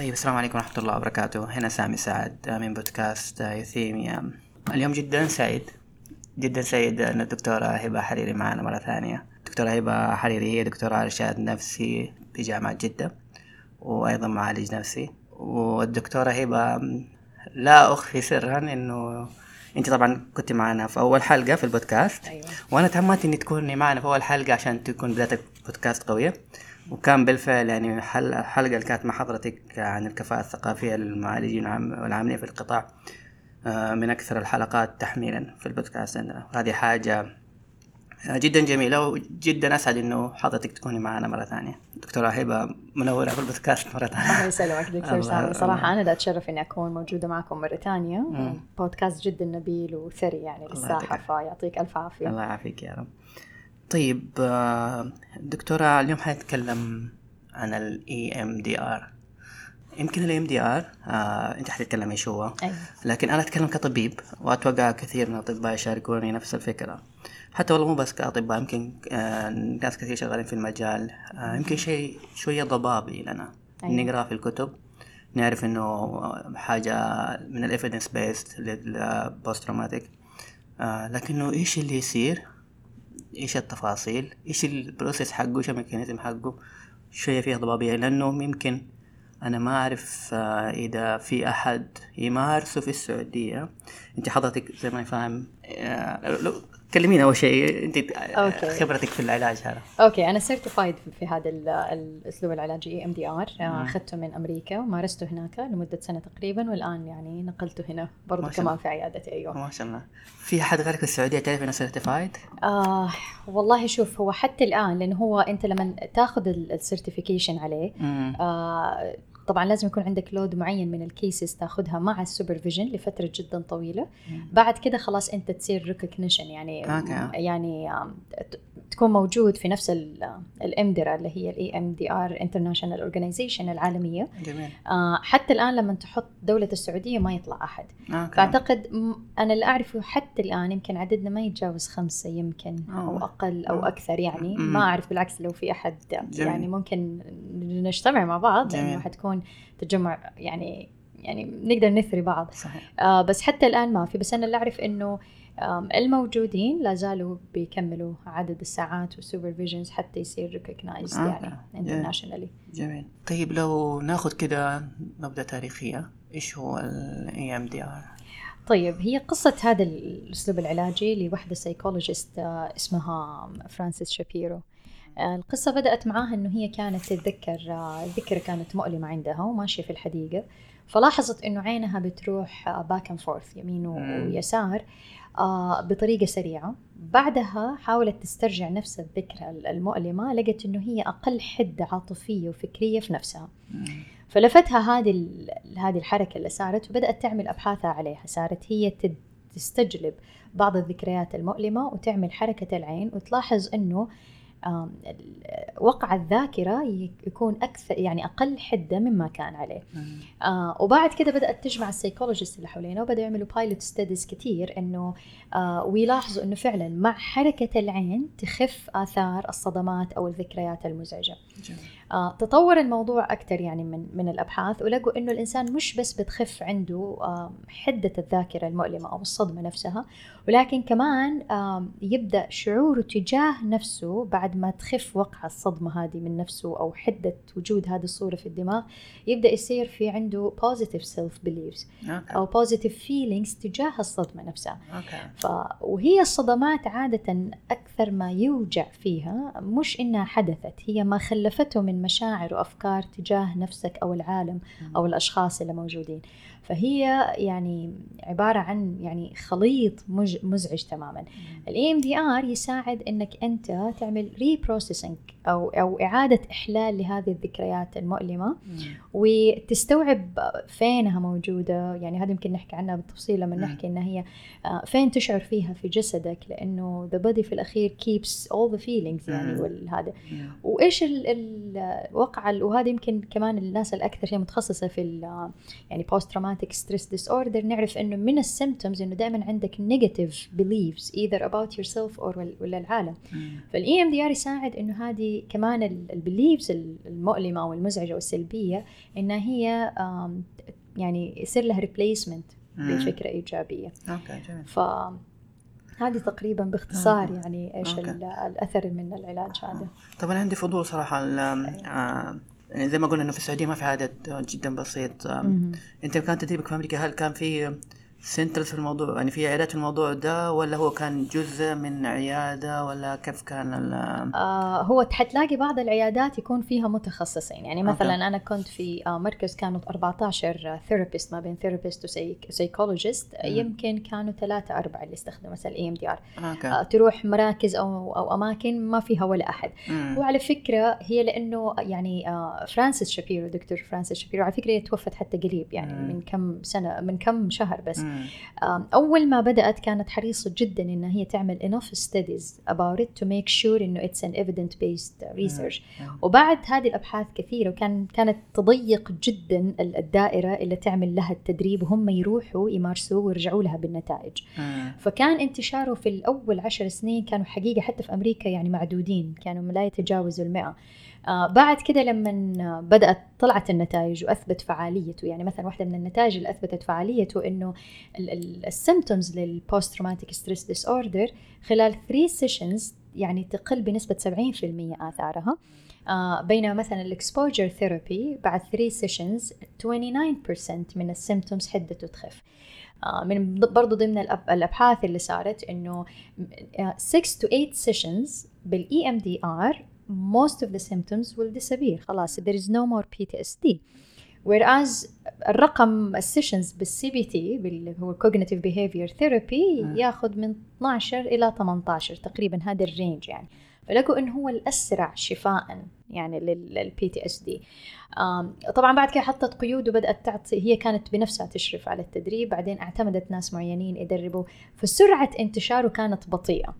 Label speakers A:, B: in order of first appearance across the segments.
A: طيب السلام عليكم ورحمة الله وبركاته. هنا سامي سعد من بودكاست يوثيميا اليوم جدا سعيد جدا سعيد أن الدكتورة هبة حريري معنا مرة ثانية. الدكتورة هبة حريري هي دكتورة إرشاد نفسي بجامعة جدة وأيضا معالج نفسي. والدكتورة هبة لا أخفي سرا إنه أنت طبعا كنت معنا في أول حلقة في البودكاست.
B: أيوة.
A: وأنا تهمت اني تكوني معنا في أول حلقة عشان تكون بدايه البودكاست قوية. وكان بالفعل يعني حل الحلقة اللي كانت مع حضرتك عن الكفاءة الثقافية للمعالجين والعاملين في القطاع آه، من أكثر الحلقات تحميلا في البودكاست عندنا. هذه حاجة جدا جميلة وجدا أسعد إنه حضرتك تكوني معنا مرة ثانية. دكتورة هبة منورة في البودكاست مرة ثانية.
B: الله يسلمك دكتور سامي. صراحة أنا لا أتشرف إني أكون موجودة معكم مرة ثانية. بودكاست جدا نبيل وثري يعني للساحة فيعطيك ألف عافية.
A: الله يعافيك يا رب. طيب آه، دكتورة اليوم حنتكلم عن ال EMDR يمكن ال EMDR آه، أنت حتتكلمي شو هو. لكن أنا أتكلم كطبيب وأتوقع كثير من الأطباء يشاركوني نفس الفكرة. حتى والله مو بس كأطباء يمكن آه، ناس كثير شغالين في المجال. آه، يمكن شيء شوية ضبابي لنا.
B: أيوة.
A: نقرأ في الكتب نعرف إنه حاجة من ال evidence based لل post traumatic لكنه إيش اللي يصير؟ إيش التفاصيل؟ إيش ال process حقه؟ إيش ال mechanism حقه؟ شوية فيها ضبابية لأنه يمكن أنا ما أعرف آه، إذا في أحد يمارسه في السعودية. أنت حضرتك زي ما فاهم آه، كلمينا أول شيء
B: أنت.
A: خبرتك في العلاج هذا.
B: okay أنا certified في هذا ال- الأسلوب العلاجي EMDR أخذته من أمريكا ومارسته هناك لمدة سنة تقريبا والآن يعني نقلته هنا
A: شاء
B: كمان. في عيادتي أيوه.
A: ما شاء الله. في أحد غيرك في السعودية تعرف إنه certified
B: آه والله شوف هو حتى الآن لأنه هو أنت لما تاخذ ال certification عليه آه طبعا لازم يكون عندك load معين من ال cases تاخذها مع ال supervision لفترة جدا طويلة بعد كده خلاص أنت تصير recognition يعني
A: okay.
B: يعني تكون موجود في نفس ال EMDRIA اللي هي ال EMDR international organization العالمية
A: جميل
B: آه حتى الآن لما تحط دولة السعودية ما يطلع
A: أحد
B: okay فأعتقد أنا اللي أعرفه حتى الآن يمكن عددنا ما يتجاوز خمسة يمكن أو. أقل
A: أو.
B: أكثر يعني. ما أعرف بالعكس لو في
A: أحد.
B: يعني ممكن نجتمع مع بعض. لأنه حتكون تجمع يعني يعني نقدر نثري بعض.
A: صحيح.
B: آه بس حتى الآن ما في بس أنا اللي أعرف إنه الموجودين لا زالوا بيكملوا عدد الساعات وال supervisions حتى يصير recognized
A: آه،
B: يعني. internationally
A: جميل. طيب لو ناخذ كده نبذة تاريخية إيش هو ال EMDR؟
B: طيب هي قصة هذا الأسلوب العلاجي لوحدة psychologist اسمها فرانسيس شابيرو. آه، القصة بدأت معاها إنه هي كانت تتذكر ذكرى كانت مؤلمة عندها وماشية في الحديقة فلاحظت إنه عينها بتروح back and forth يمين. ويسار آه، بطريقة سريعة. بعدها حاولت تسترجع نفس الذكرى المؤلمة لقت إنه هي أقل حدة عاطفية وفكرية في نفسها. فلفتها هذه هذه الحركة اللي صارت وبدأت تعمل أبحاثها عليها. صارت هي تستجلب بعض الذكريات المؤلمة وتعمل حركة العين وتلاحظ ال- وقع الذاكرة ي- يكون أكثر يعني أقل حدة مما كان عليه. آه وبعد كده بدأت تجمع ال psychologist اللي حوالينها وبدأوا يعملوا pilot studies كتير إنه آه ويلاحظوا إنه فعلا مع حركة العين تخف آثار الصدمات أو الذكريات المزعجة.
A: جميل.
B: آه، تطور الموضوع أكثر يعني من من الأبحاث ولقوا إنه الإنسان مش بس بتخف عنده آه، حدة الذاكرة المؤلمة أو الصدمة نفسها ولكن كمان آه، يبدأ شعوره تجاه نفسه بعد ما تخف وقع الصدمة هذه من نفسه أو حدة وجود هذه الصورة في الدماغ يبدأ يصير في عنده positive self beliefs
A: okay.
B: أو positive feelings تجاه الصدمة نفسها.
A: okay.
B: ف... وهي الصدمات عادة أكثر ما يوجع فيها مش إنها حدثت هي ما خلفته من مشاعر وأفكار تجاه نفسك أو العالم أو الأشخاص اللي موجودين. فهي يعني عبارة عن يعني خليط مج... مزعج تماما. ال EMDR يساعد إنك أنت تعمل reprocessing أو أو إعادة إحلال لهذه الذكريات المؤلمة وتستوعب فينها موجودة. يعني هذا يمكن نحكي عنها بالتفصيل لما. نحكي إن هي آه، فين تشعر فيها في جسدك لأنه the body في الأخير keeps all the feelings يعني. والهذا وإيش ال ال وقع وهذا يمكن كمان الناس الأكثر شيء متخصصة في يعني post stress disorder نعرف إنه من ال symptoms إنه دائما عندك negative beliefs either about yourself or ولا العالم. فال EMDR يساعد إنه هذه كمان ال beliefs المؤلمة أو المزعجة والسلبية إنها هي يعني يصير لها replacement بفكره إيجابية.
A: okay جميل.
B: ف هذه تقريبا باختصار يعني إيش الأثر من العلاج هذا.
A: طبعا عندي فضول صراحة آه يعني زي ما قلنا إنه في السعودية ما في عدد جدا بسيط. أنت كان تدريبك في أمريكا هل كان في centers في الموضوع يعني في عيادات في الموضوع ده ولا هو كان جزء من عيادة ولا كيف كان
B: آه هو حتلاقي بعض العيادات يكون فيها متخصصين يعني مثلا okay. أنا كنت في آه مركز كانوا 14 therapist ما بين therapist و psychologist يمكن كانوا ثلاثة أربعة اللي استخدموا مثلا ال EMDR تروح مراكز أو أو أماكن ما فيها ولا أحد مم. وعلى فكرة هي لأنه يعني آه فرانسيس شابيرو دكتور فرانسيس شابيرو على فكرة هي توفت حتى قريب يعني مم. من كم سنة من كم شهر بس مم. أول ما بدأت كانت حريصة جدا إنها هي تعمل enough studies about it to make sure إنه it's an evidence based research وبعد هذه الأبحاث كثيرة وكان كانت تضيق جدا الدائرة اللي تعمل لها التدريب وهم يروحوا يمارسوه ويرجعوا لها بالنتائج. فكان انتشاره في الأول عشر سنين كانوا حقيقة حتى في أمريكا يعني معدودين كانوا لا يتجاوزوا المئة. آه بعد كده لما بدأت طلعت النتائج وأثبت فعاليته يعني مثلا واحدة من النتائج اللي أثبتت فعاليته إنه ال symptoms لل post traumatic stress disorder خلال 3 sessions يعني تقل بنسبة 70% آثارها. آه بينما مثلا ال exposure therapy بعد 3 sessions 29% من ال symptoms حدته تخف. آه من برضو ضمن الأبحاث اللي صارت إنه 6 to 8 sessions بال EMDR most of the symptoms will disappear. خلاص there is no more PTSD whereas الرقم ال sessions بال CBT اللي هو cognitive behavior therapy ياخذ من 12 إلى 18 تقريبا هذا ال range يعني. فلقوا إنه هو الأسرع شفاء يعني لل PTSD طبعا بعد كده حطت قيود وبدأت تعطي هي كانت بنفسها تشرف على التدريب. بعدين اعتمدت ناس معينين يدربوا فسرعه انتشاره كانت بطيئة.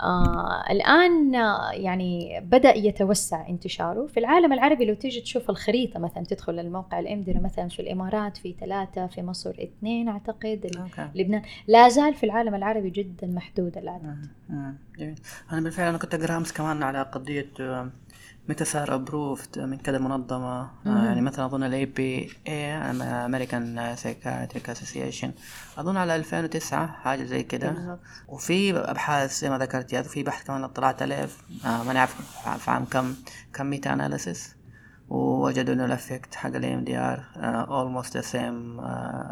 B: آه الآن يعني بدأ يتوسع انتشاره. في العالم العربي لو تيجي تشوف الخريطة مثلا تدخل الموقع الإمدرة مثلا في الإمارات في ثلاثة في مصر اثنين أعتقد أوكي. لبنان. لا زال في العالم العربي جدا محدود العدد
A: جميل. أنا بالفعل أنا كنت أقرأ أمس كمان على قضية متى صار approved من كذا منظمة؟ آه يعني مثلا أظن ال APA American Psychiatric Association أظن على 2009 حاجة زي كده. وفي أبحاث زي ما ذكرت يا في بحث كمان طلعت عليه آه ما نعرف في عام كم كم meta analysis ووجدوا إنه ال effect حق ال EMDR almost the same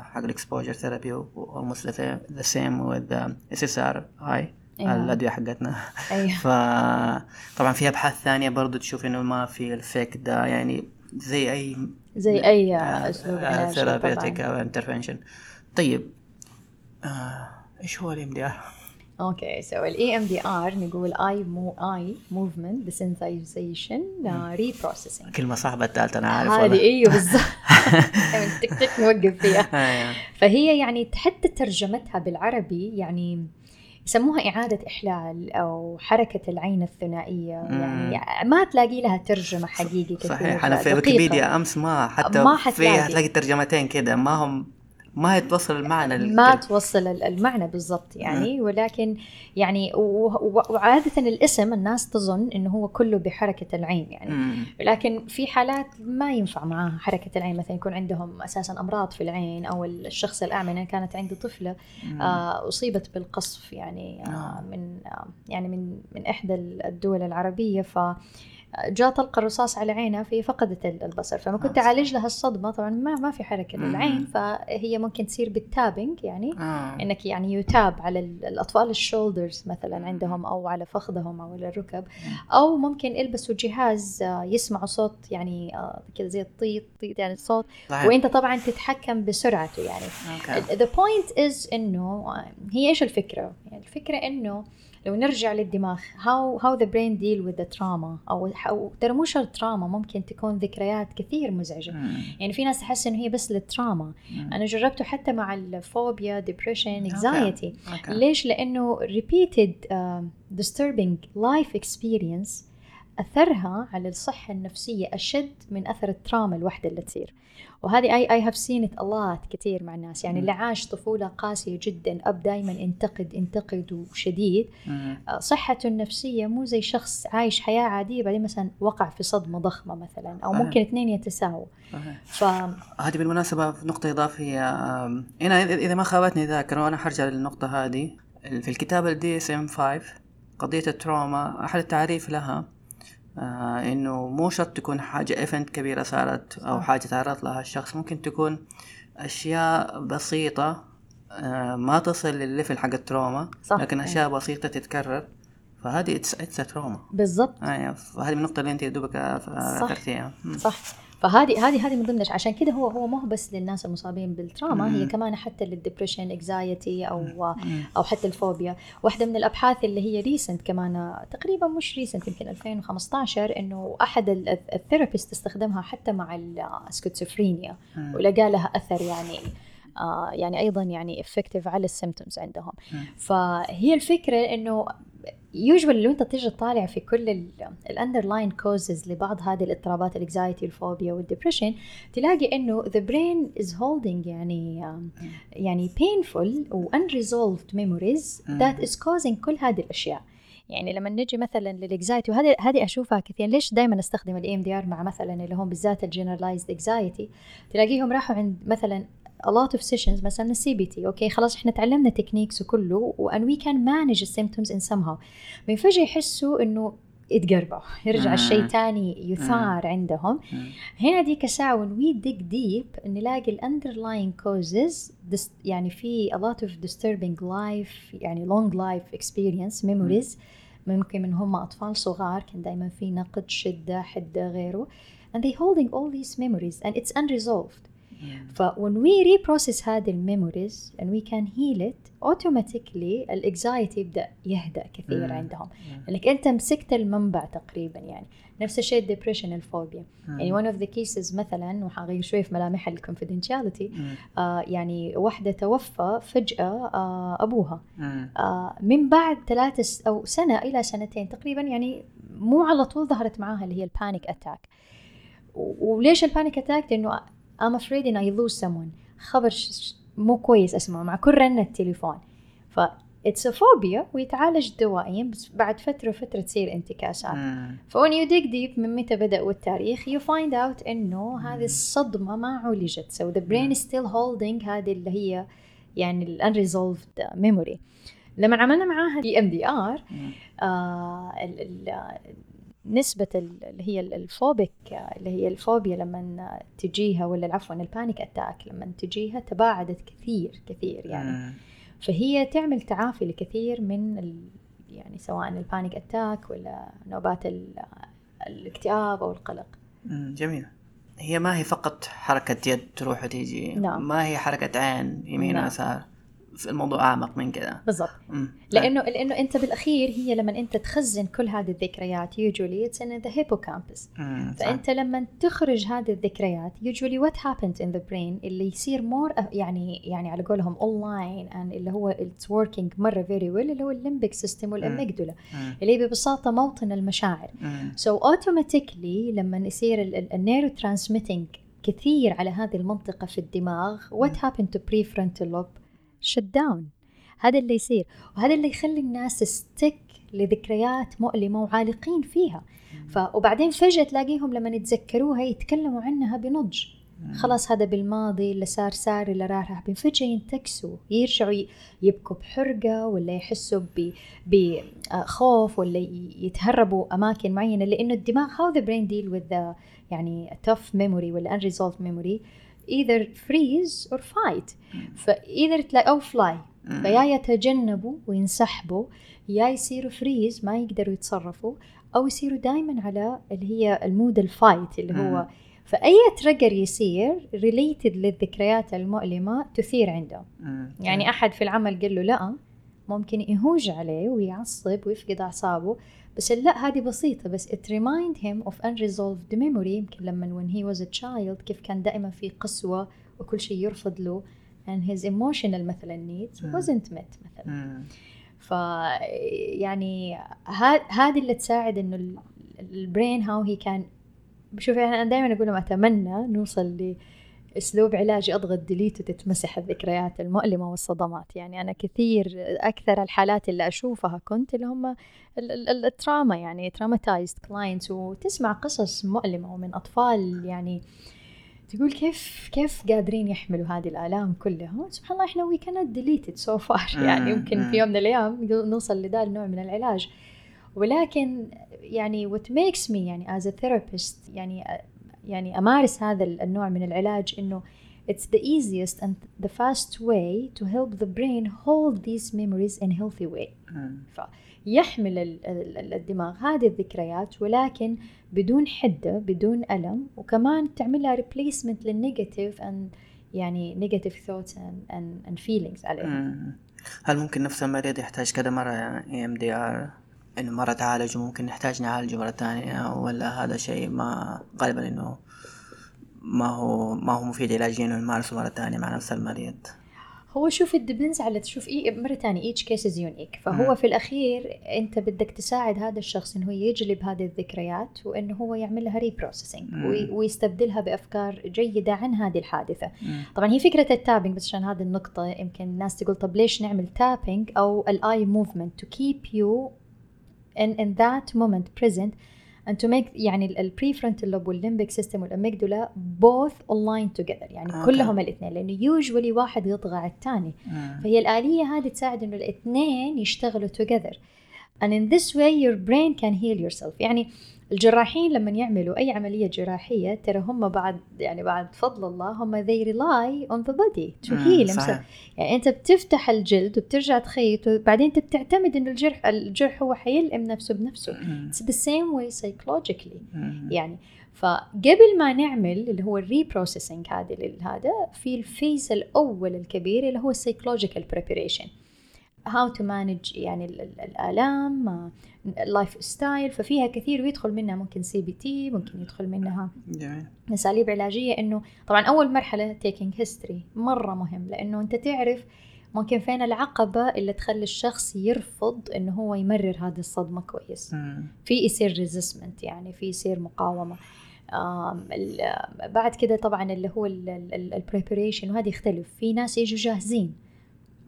A: حق ال exposure therapy almost the same with SSRI أيوة. الادويه حقتنا
B: أيوة.
A: فطبعا في أبحاث ثانية برضو تشوف إنه ما في ال effect ده يعني زي أي
B: زي أي أسلوب علاج
A: therapeutic أو intervention طيب آه، إيش هو
B: ال EMDR؟ okay so ال EMDR نقول eye mo eye movement desensitization reprocessing
A: كلمة صعبة الثالثه أنا عارف
B: هذه إيوه بالضبط تك تك نوقف فيها
A: أيوة.
B: فهي يعني حتى ترجمتها بالعربي يعني يسموها إعادة إحلال أو حركة العين الثنائية. يعني ما تلاقي لها ترجمة حقيقي كثير
A: صحيح. أنا في ويكيبيديا أمس ما حتى ما حتلاقي. في هتلاقي ترجمتين كده. ما هم ما هي توصل المعنى
B: ما توصل المعنى بالضبط يعني ولكن يعني وعادة الاسم الناس تظن إنه هو كله بحركة العين يعني. لكن في حالات ما ينفع معاها حركة العين مثلا يكون عندهم أساسا أمراض في العين أو الشخص الاعمى أنا كانت عندي طفلة آه أصيبت بالقصف يعني آه من آه يعني من من إحدى الدول العربية. ف جاء طلق الرصاص على عينها فهي فقدت البصر. فما كنت اعالج لها الصدمه طبعا ما ما في حركة للعين فهي ممكن تصير بالتابنج يعني
A: آه.
B: إنك يعني يتاب على الأطفال الشولدرز مثلا عندهم أو على فخذهم أو على الركب. أو ممكن يلبسوا جهاز آه، يسمعوا صوت يعني آه، كذا زي الطيط طيط يعني الصوت. صحيح. وأنت طبعا تتحكم بسرعته يعني. the point is إنه هي إيش الفكرة؟ يعني الفكرة إنه لو نرجع للدماغ how how the brain deal with the trauma أو ترى مو شرط trauma ممكن تكون ذكريات كثير مزعجة
A: مم.
B: يعني في ناس تحس إنه هي بس لل trauma أنا جربته حتى مع الفوبيا anxiety
A: okay. Okay.
B: ليش لأنه repeated uh, disturbing life experience أثرها على الصحة النفسية أشد من أثر ال trauma الواحده اللي تصير وهذه I I have seen it الله كثير مع الناس يعني اللي عاش طفولة قاسية جدا أب دائما انتقد انتقد وشديد. آه، صحته النفسية مو زي شخص عايش حياة عادية بعدين مثلا وقع في صدمة ضخمة مثلا
A: أو.
B: ممكن اثنين يتساووا. ف
A: هذه بالمناسبة نقطة إضافية آم، هنا إذا- إذا ما خابتني ذاكرة وأنا حرجع للنقطة هذه في الكتاب ال DSM 5 قضية ال trauma أحد التعريف لها آه إنه مو شرط تكون حاجة event كبيرة صارت أو
B: صح.
A: حاجة تعرض لها الشخص. ممكن تكون أشياء بسيطة آه ما تصل للل level حق التروما
B: صح.
A: لكن أشياء بسيطة تتكرر. فهذه it's it's trauma
B: بالضبط.
A: آه فهذه من النقطة اللي أنت دوبك آه، ذكرتيها.
B: صح. فهذه هذه هذه من ضمن عشان كده هو هو ما هو بس للناس المصابين بال trauma
A: مم.
B: هي كمان حتى لل depression anxiety أو
A: مم.
B: أو حتى الفوبيا واحدة من الأبحاث اللي هي recent كمان تقريبا مش recent يمكن 2015 إنه أحد ال therapist استخدمها حتى مع السكيزوفرينيا. ولقى لها أثر يعني آه يعني أيضا يعني effective على ال symptoms عندهم
A: مم.
B: فهي الفكرة إنه usual لو انت تيجي تطالع في كل ال underlying causes لبعض هذه الاضطرابات ال anxiety والفوبيا وال depression تلاقي إنه the brain is holding يعني آم، يعني painful و unresolved memories
A: مم.
B: that is causing كل هذه الأشياء. يعني لما نجي مثلا لل anxiety وهذه هذه أشوفها كثير ليش دائما أستخدم ال EMDR مع مثلا اللي هم بالذات ال generalized anxiety تلاقيهم راحوا عند مثلا a lot of sessions مثلا ال CBT okay؟ خلاص إحنا تعلمنا techniques وكله و and we can manage ال symptoms in somehow. من فجأة يحسوا إنه يتقربوا يرجع
A: مم.
B: الشيء تاني يثار عندهم.
A: مم.
B: هنا ديك الساعة when we dig deep نلاقي ال underlying causes dis- يعني في a lot of disturbing life يعني long life experience memories. ممكن من هم أطفال صغار كان دايما في نقد شدة حدة غيره. And they holding all these memories and it's unresolved. ف when we reprocess هذه ال memories and we can heal it automatically ال anxiety يبدأ يهدأ كثير
A: مم.
B: عندهم لأنك أنت مسكت المنبع تقريبا يعني نفس الشيء ال depression الفوبيا يعني one of the cases مثلا وحغير شوي في ملامح ال confidentiality
A: مم.
B: آه يعني واحدة توفى فجأة آه أبوها
A: مم.
B: آه من بعد ثلاث س- أو سنة إلى سنتين تقريبا يعني مو على طول ظهرت معاها اللي هي ال panic attack وليش ال panic attack؟ لأنه I'm afraid إن I lose someone. خبر مو كويس أسمعه. مع كل رنة تليفون ف it's a phobia. ويتعالج دوائيا. بس بعد فترة وفترة تصير انتكاسات. when you dig deep من متى بدأ والتاريخ you find out إنه هذه الصدمة ما عولجت so the brain is still holding هذه اللي هي يعني ال unresolved memory. لما عملنا معاها
A: EMDR.
B: نسبة ال- اللي هي ال- ال phobic اللي هي الفوبيا لما تجيها ولا عفوا ال panic attack لما تجيها تباعدت كثير كثير يعني. فهي تعمل تعافي لكثير من ال... يعني سواء ال panic attack ولا نوبات ال... الاكتئاب أو القلق.
A: جميل هي ما هي فقط حركة يد تروح وتيجي
B: نعم.
A: ما هي حركة عين يمين
B: نعم.
A: ويسار الموضوع أعمق من كذا
B: بالضبط. لأنه لأنه أنت بالأخير هي لما أنت تخزن كل هذه الذكريات usually it's in
A: the hippocampus.
B: فأنت لما تخرج هذه الذكريات usually what happens in the brain اللي يصير more يعني يعني على قولهم and اللي هو it's working مرة very well اللي هو ال limbic system
A: وال
B: amygdala. اللي ببساطة موطن المشاعر
A: مم.
B: so automatically لما يصير ال neurotransmitting كثير على هذه المنطقة في الدماغ what happened to prefrontal lobe shut down. هذا اللي يصير. وهذا اللي يخلي الناس ت stuck لذكريات مؤلمة وعالقين فيها. ف... وبعدين فجأة تلاقيهم لما يتذكروها يتكلموا عنها بنضج. خلاص هذا بالماضي اللي صار صار اللي راح راح. فجأة ينتكسوا. يرجعوا يبكوا بحرقة ولا يحسوا بخوف ولا ي- يتهربوا أماكن معينة. لأنه الدماغ how the brain deal with the يعني tough memory ولا unresolved memory either freeze or fight. فإذا تلاقي أو flee. فيا يتجنبوا وينسحبوا يا يصيروا freeze ما يقدروا يتصرفوا أو يصيروا دائما على اللي هي ال mode ال fight اللي هو.
A: مم.
B: فأي trigger يصير related للذكريات المؤلمة تثير عنده
A: مم.
B: يعني أحد في العمل قال له لا ممكن يهوج عليه ويعصب ويفقد أعصابه بس لا هذه بسيطة بس it remind him of unresolved memory. يمكن لما when he was a child كيف كان دائما في قسوة وكل شيء يرفض له. And his emotional مثلا needs wasn't met مثلا. ف يعني هذه اللي تساعد إنه ال- ال brain how هي كان شوفي أنا دائما أقول لهم أتمنى نوصل لاسلوب علاجي أضغط delete وتتمسح الذكريات المؤلمة والصدمات. يعني أنا كثير أكثر الحالات اللي أشوفها كنت اللي هم ال trauma يعني traumatized clients وتسمع قصص مؤلمة ومن أطفال يعني تقول كيف كيف قادرين يحملوا هذه الآلام كلها؟ سبحان الله إحنا وي كانت ديليتد سو فار يعني يمكن في يوم من الأيام نوصل لذا النوع من العلاج. ولكن يعني what makes me يعني as a therapist يعني يعني أمارس هذا النوع من العلاج إنه it's the easiest and the fast way to help the brain hold these memories in healthy way. فيحمل الدماغ هذه الذكريات ولكن بدون حدة بدون ألم وكمان تعمل لها replacement للنيجاتيف and يعني negative thoughts and, and, and feelings عليها.
A: هل ممكن نفس المريض يحتاج كذا مرة EMDR؟ إنه مرة تعالج وممكن نحتاج نعالجه مرة ثانية ولا هذا شيء ما غالبا إنه ما هو ما هو مفيد علاجيا إنه نمارسه مرة ثانية مع نفس المريض
B: هو شوف ال depends على تشوف إيه مرة ثانية each case unique فهو م. في الأخير أنت بدك تساعد هذا الشخص إنه يجلب هذه الذكريات وإنه هو يعمل لها reprocessing ويستبدلها بأفكار جيدة عن هذه الحادثة م. طبعا هي فكرة ال tapping بس عشان هذه النقطة يمكن الناس تقول طب ليش نعمل tapping أو ال eye movement to keep you in, in that moment present and to make يعني ال prefrontal lobe وال limbic system وال amygdala both aligned together يعني okay. كلهم الاثنين لأنه usually واحد يطغى على الثاني mm. فهي الآلية هذه تساعد إنه الاثنين يشتغلوا together and in this way your brain can heal yourself. يعني الجراحين لما يعملوا أي عملية جراحية ترى هم بعد يعني بعد فضل الله هم they rely on the body to heal صحيح. يعني أنت بتفتح الجلد وبترجع تخيط وبعدين أنت بتعتمد إنه الجرح الجرح هو حيلئم نفسه بنفسه. it's the same way psychologically. يعني فقبل ما نعمل اللي هو ال reprocessing هذا هذا في ال phase الأول الكبير اللي هو ال psychological preparation how to manage يعني الآلام ال lifestyle ففيها كثير ويدخل منها ممكن CBT ممكن يدخل منها اساليب علاجية إنه طبعا أول مرحلة taking history مرة مهم لإنه أنت تعرف ممكن فين العقبة اللي تخلي الشخص يرفض إنه هو يمرر هذه الصدمة كويس. في يصير resistment يعني في يصير مقاومة. بعد كده طبعا اللي هو ال preparation وهذا يختلف. في ناس يجوا جاهزين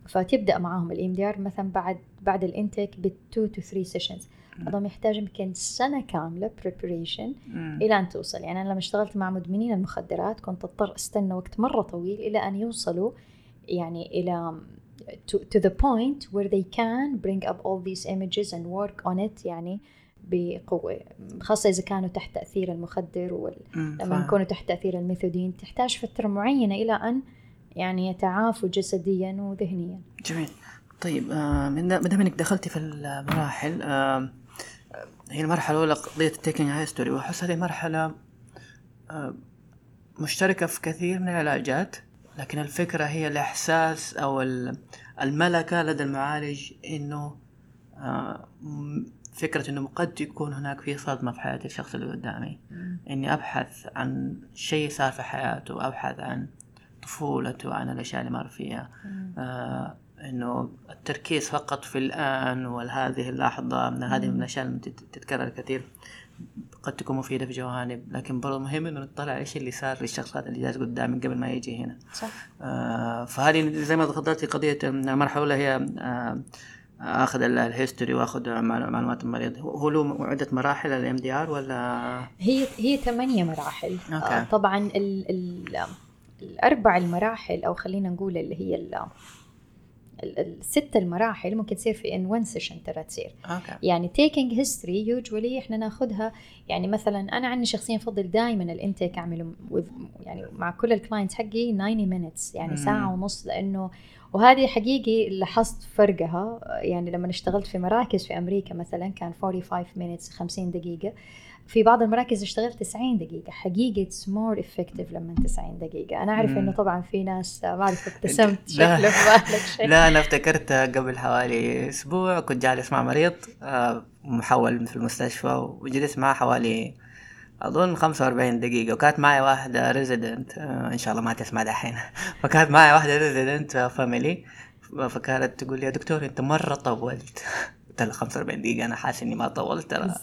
B: فتبدأ معاهم ال EMDR مثلا بعد بعد ال intake ب 2 to 3 sessions هذا يحتاج يمكن سنة كاملة preparation إلى أن توصل. يعني أنا لما اشتغلت مع مدمنين المخدرات كنت أضطر أستنى وقت مرة طويل إلى أن يوصلوا يعني إلى to, to the point where they can bring up all these images and work on it يعني بقوة خاصة إذا كانوا تحت تأثير المخدر ولما يكونوا تحت تأثير الميثودين. تحتاج فترة معينة إلى أن يعني يتعافوا جسديا وذهنيا.
A: جميل. طيب آه من دام إنك دخلتي في المراحل آه هي المرحلة الأولى قضية ال taking history وأحس هذه مرحلة آه مشتركة في كثير من العلاجات لكن الفكرة هي الإحساس أو الملكة لدى المعالج آه فكرة إنه قد يكون هناك في صدمة في حياة الشخص اللي قدامي. إني أبحث عن شيء صار في حياته أبحث عن طفولته عن الأشياء اللي مر فيها. آه إنه التركيز فقط في الآن وهذه اللحظة من هذه من الأشياء اللي تتكرر كثير. قد تكون مفيدة في جوانب لكن برضو مهم إنه نطلع إيش اللي صار للشخص هذا اللي جالس قدامي قبل ما يجي هنا. صح. آه فهذه زي ما تفضلتي قضية المرحلة الأولى هي آه آخذ ال history وآخذ معلومات المريض هو له عدة مراحل ال EMDR ولا؟
B: هي هي ثمانية مراحل. okay. آه طبعا ال ال الأربع المراحل أو خلينا نقول اللي هي الست المراحل ممكن تصير في in one session ترى تصير.
A: okay.
B: يعني taking history usually إحنا ناخذها يعني مثلا أنا عني شخصيا أفضل دائما ال intake أعمله يعني مع كل ال clients حقي 90 minutes يعني ساعة ونص لأنه وهذه حقيقي لاحظت فرقها. يعني لما اشتغلت في مراكز في أمريكا مثلا كان 45 مينتس 50 دقيقة. في بعض المراكز اشتغلت 90 دقيقة. حقيقة it's more effective لما 90 دقيقة. أنا أعرف إنه طبعا في ناس ما أعرف ابتسمت شكله في بالك
A: شيء. لا أنا افتكرت قبل حوالي أسبوع كنت جالس مع مريض آه، محول في المستشفى وجلست معه حوالي أظن 45 دقيقة. وكانت معي واحدة resident آه إن شاء الله ما تسمع دحين. فكانت معي واحدة resident family فكانت تقول لي يا دكتور أنت مرة طولت. قلت 45 دقيقة أنا حاسس إني ما طولت ترى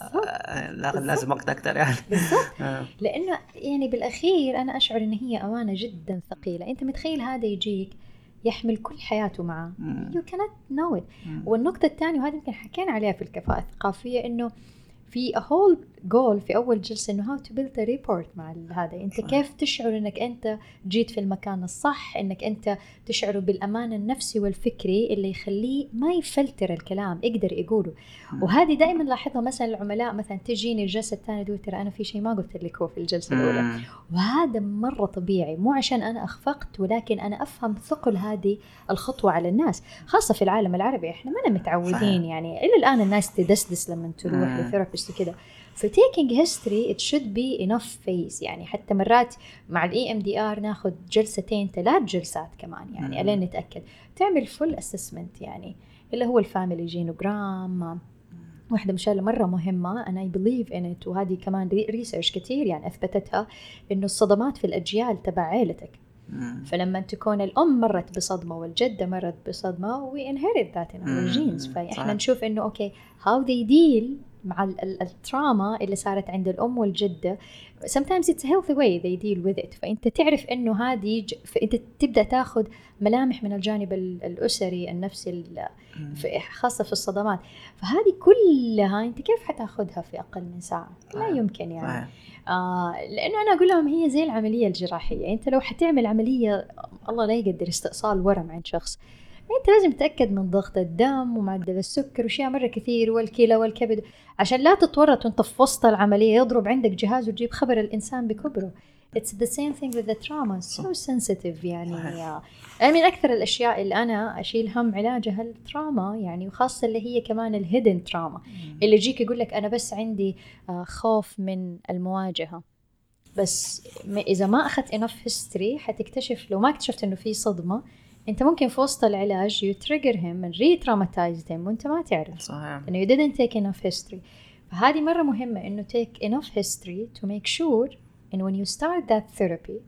A: لازم وقت أكثر يعني.
B: بالضبط.
A: آه.
B: لأنه يعني بالأخير أنا أشعر إن هي أمانة جدا ثقيلة. أنت متخيل هذا يجيك؟ يحمل كل حياته معه. know it.
A: مم.
B: والنقطة الثانية وهذه يمكن حكينا عليها في الكفاءة الثقافية إنه في a whole goal في جلسة إنه how to build a rapport مع ال- هذا
A: صحيح.
B: كيف تشعر إنك أنت جيت في المكان الصح إنك أنت تشعر بالأمان النفسي والفكري اللي يخليه ما يفلتر الكلام يقدر يقوله. وهذه دائما لاحظها مثلا العملاء مثلا تجيني الجلسة الثانية تقول ترى أنا في شيء ما قلت لك هو في الجلسة الأولى
A: مم.
B: وهذا مرة طبيعي مو عشان أنا أخفقت ولكن أنا أفهم ثقل هذه الخطوة على الناس خاصة في العالم العربي إحنا ما متعودين. يعني إلى الآن الناس تدسدس لما تروح.
A: ل
B: therapist وكذا ف taking history it should be enough phase يعني حتى مرات مع ال EMDR ناخذ جلستين ثلاث جلسات كمان يعني. الين نتأكد تعمل full assessment يعني اللي هو ال family genogram واحدة من الأشياء مرة مهمة أنا I believe in it وهذه كمان research كتير يعني أثبتتها إنه الصدمات في الأجيال تبع عائلتك
A: مم.
B: فلما تكون الأم مرت بصدمة والجدة مرت inherit that in our
A: مم.
B: genes فإحنا
A: صحيح.
B: نشوف إنه okay how they deal مع ال- ال- ال trauma اللي صارت عند الأم والجدة. Sometimes it's a healthy way they deal with it. فأنت تعرف إنه هذه ج- فأنت تبدأ تاخذ ملامح من الجانب ال- الأسري النفسي ال-
A: مم.
B: في الصدمات. فهذه كلها أنت كيف حتاخذها في أقل من ساعة؟ لا. يمكن يعني. آه لأنه أنا أقول لهم هي زي العملية الجراحية. أنت لو حتعمل عملية الله لا يقدر استئصال ورم عند شخص. أنت لازم تتأكد من ضغط الدم ومعدل السكر واشياء مرة كثير والكلى والكبد عشان لا تتورط وأنت في وسط العملية. يضرب عندك جهاز وتجيب خبر الإنسان بكبره. It's the same thing with the trauma. So sensitive يعني.
A: صحيح.
B: آه، أنا من أكثر الأشياء اللي أنا أشيل هم علاجها التراما يعني وخاصة اللي هي كمان الهيدن تراما اللي يجيك يقول لك أنا بس عندي آه، خوف من المواجهة. بس إذا ما أخذت enough history حتكتشف لو ما اكتشفت إنه في صدمة انت ممكن في وسط العلاج you trigger him and re-traumatize وانت ما تعرف.
A: صحيح.
B: انه you didn't take enough history. فهذه مرة مهمة إنه take enough history to make sure and when you start that therapy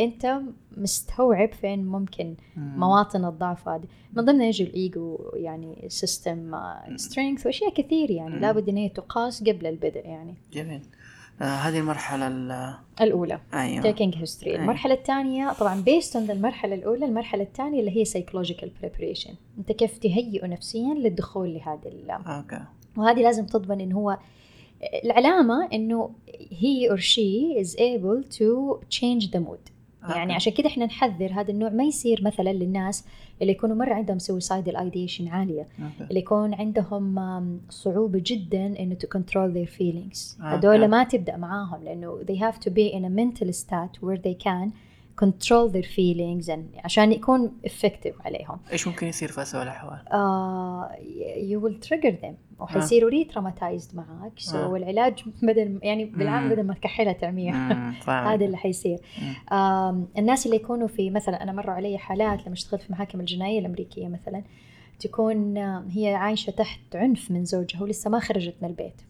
B: أنت مستوعب فين ممكن
A: مم.
B: مواطن الضعف هذه من ضمنها يجي الايجو يعني system strength وأشياء كثير يعني. لابد إن هي تقاس قبل البدء يعني.
A: جميل. آه هذه المرحلة ال-
B: الأولى.
A: أيوه.
B: Taking history.
A: أي.
B: المرحلة الثانية طبعا based on المرحلة الأولى المرحلة الثانية اللي هي psychological preparation. أنت كيف تهيئه نفسيا للدخول لهذه ال-
A: okay.
B: وهذه لازم تضمن إنه هو العلامة إنه he or she is able to change the mood. يعني
A: okay.
B: عشان كده إحنا نحذر هذا النوع ما يصير مثلا للناس اللي يكونوا مرة عندهم suicidal ideation عالية
A: okay.
B: اللي يكون عندهم آم، صعوبة جدا إنه to control their feelings
A: آه،
B: هذول
A: آه.
B: ما تبدأ معاهم لأنه they have to be in a mental state where they can control their feelings and عشان يكون effective عليهم
A: إيش ممكن يصير في أسوأ الأحوال؟
B: آه you will trigger them وحيصيروا ري traumatized معاك so
A: آه.
B: العلاج بدل يعني بالعام. بدل ما تكحلها تعميها. هذا اللي حيصير. آم، الناس اللي يكونوا في مثلا أنا مروا علي حالات لما اشتغلت في المحاكم الجنائيه الأمريكية مثلا تكون هي عايشة تحت عنف من زوجها ولسه ما خرجت من البيت.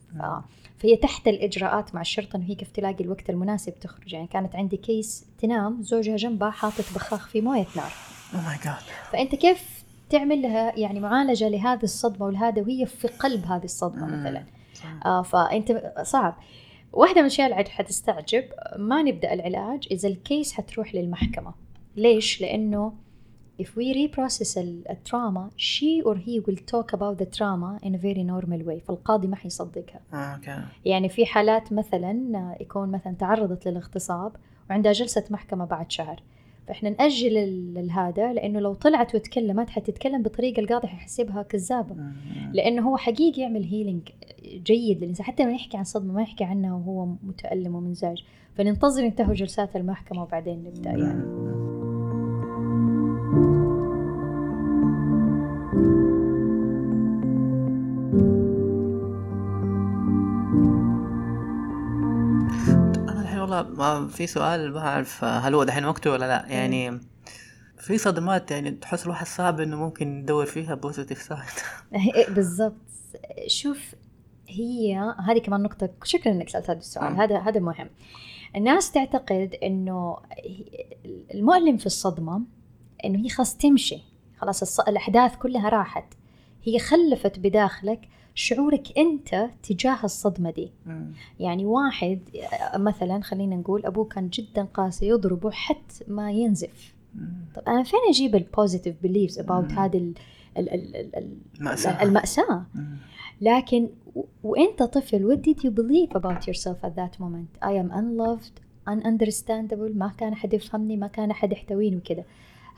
B: فهي تحت الإجراءات مع الشرطة إنه هي كيف تلاقي الوقت المناسب تخرج. يعني كانت عندي كيس تنام زوجها جنبها حاطط بخاخ في موية نار.
A: oh my God
B: فأنت كيف تعمل لها يعني معالجة لهذه الصدمة ولهذا وهي في قلب هذه الصدمة
A: مم.
B: مثلا. آه فأنت صعب. واحدة من الأشياء اللي حتستعجب ما نبدأ العلاج إذا ال case حتروح للمحكمة. ليش؟ لأنه if we reprocess ال- ال trauma she or he will talk about the trauma in a very normal way. فالقاضي ما حيصدقها.
A: آه، okay.
B: يعني في حالات مثلا آه، يكون مثلا تعرضت للاغتصاب وعندها جلسة محكمة بعد شهر. فإحنا نأجل هذا لأنه لو طلعت وتكلمت حتتكلم بطريقة القاضي حيحسبها كذابة.
A: مم.
B: لأنه هو حقيقي يعمل هيلينج جيد للإنسان. حتى لما يحكي عن صدمة ما يحكي عنها وهو متألم ومنزعج. فننتظر ينتهوا جلسات المحكمة وبعدين نبدأ. يعني.
A: أنا الحين والله ما في سؤال ما أعرف هل هو دحين وقته ولا لا. يعني في صدمات يعني تحس الواحد صعب إنه ممكن يدور فيها positive side.
B: بالضبط. شوف هي هذه كمان نقطة. شكرا إنك سألت هذا السؤال.
A: مم.
B: هذا هذا مهم. الناس تعتقد إنه المؤلم في الصدمة إنه هي خلاص تمشي خلاص الص... الأحداث كلها راحت هي خلفت بداخلك شعورك أنت تجاه الصدمة دي
A: مم.
B: يعني واحد مثلا خلينا نقول أبوه كان جدا قاسي يضربه حتى ما ينزف
A: مم.
B: طب أنا فين أجيب البوزيتيف about
A: مم.
B: هذه ال- ال- ال- ال- ال-
A: مأساة.
B: المأساة
A: مم.
B: لكن وأنت طفل what did you believe about yourself at that moment I am unloved ununderstandable ما كان أحد يفهمني ما كان أحد يحتويني وكذا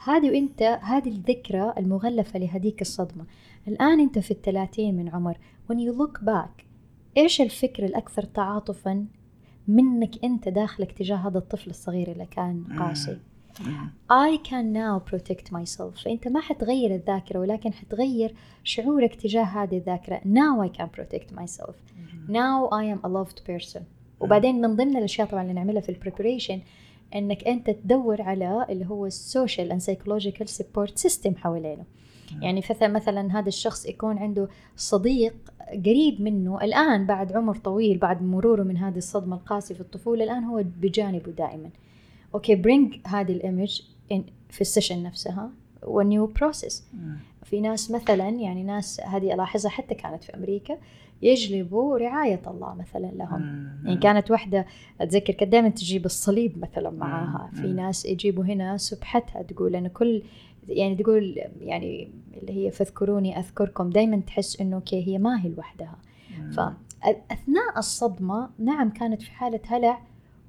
B: هذه وإنت هذه الذكرى المغلفة لهذيك الصدمة. الآن إنت في الثلاثين من عمر when you look back إيش الفكرة الأكثر تعاطفا منك إنت داخلك تجاه هذا الطفل الصغير اللي كان قاسي. I can now protect myself. فأنت ما حتغير الذاكرة ولكن حتغير شعورك تجاه هذه الذاكرة. Now I can protect myself. now I am a loved person. وبعدين من ضمن الأشياء طبعا اللي نعملها في ال preparation إنك أنت تدور على اللي هو ال social and psychological support system حوالينه. يعني مثلا هذا الشخص يكون عنده صديق قريب منه الآن بعد عمر طويل بعد مروره من هذه الصدمة القاسية في الطفولة الآن هو بجانبه دائما. okay bring هذه ال image في ال session نفسها and you process
A: مم.
B: في ناس مثلا يعني ناس هذه ألاحظها حتى كانت في أمريكا يجلبوا رعاية الله مثلا لهم. يعني كانت واحدة أتذكر كانت دائما تجيب الصليب مثلا معاها. في. ناس يجيبوا هنا سبحتها تقول أنا كل يعني تقول يعني اللي هي فاذكروني أذكركم دائما تحس إنه okay هي ما هي لوحدها. فأثناء الصدمة نعم كانت في حالة هلع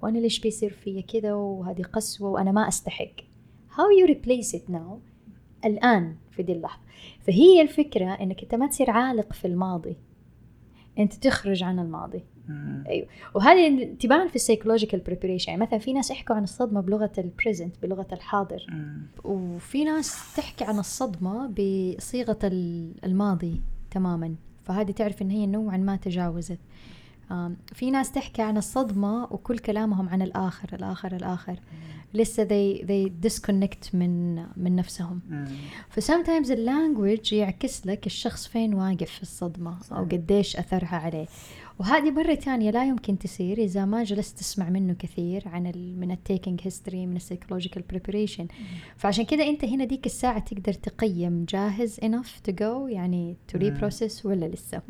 B: وأنا ليش بيصير فيا كذا وهذه قسوة وأنا ما أستحق how you replace it now الآن في دي اللحظة فهي الفكرة إنك أنت ما تصير عالق في الماضي أنت تخرج عن الماضي.
A: مم.
B: أيوه. وهذه تبان في ال psychological preparation يعني مثلا في ناس يحكوا عن الصدمة بلغة ال present بلغة الحاضر.
A: مم.
B: وفي ناس تحكي عن الصدمة بصيغة ال- الماضي تماما. فهذه تعرف إن هي نوعا ما تجاوزت. في ناس تحكي عن الصدمة وكل كلامهم عن الآخر الآخر الآخر. لسه they they disconnect من من نفسهم.
A: ف
B: sometimes ال language يعكس لك الشخص فين واقف في الصدمة أو قديش أثرها عليه. وهذه مرة تانية لا يمكن تصير إذا ما جلست تسمع منه كثير عن ال من ال taking history من ال psychological preparation فعشان كده أنت هنا ديك الساعة تقدر تقيم جاهز enough to go يعني to
A: مم.
B: reprocess ولا لسه.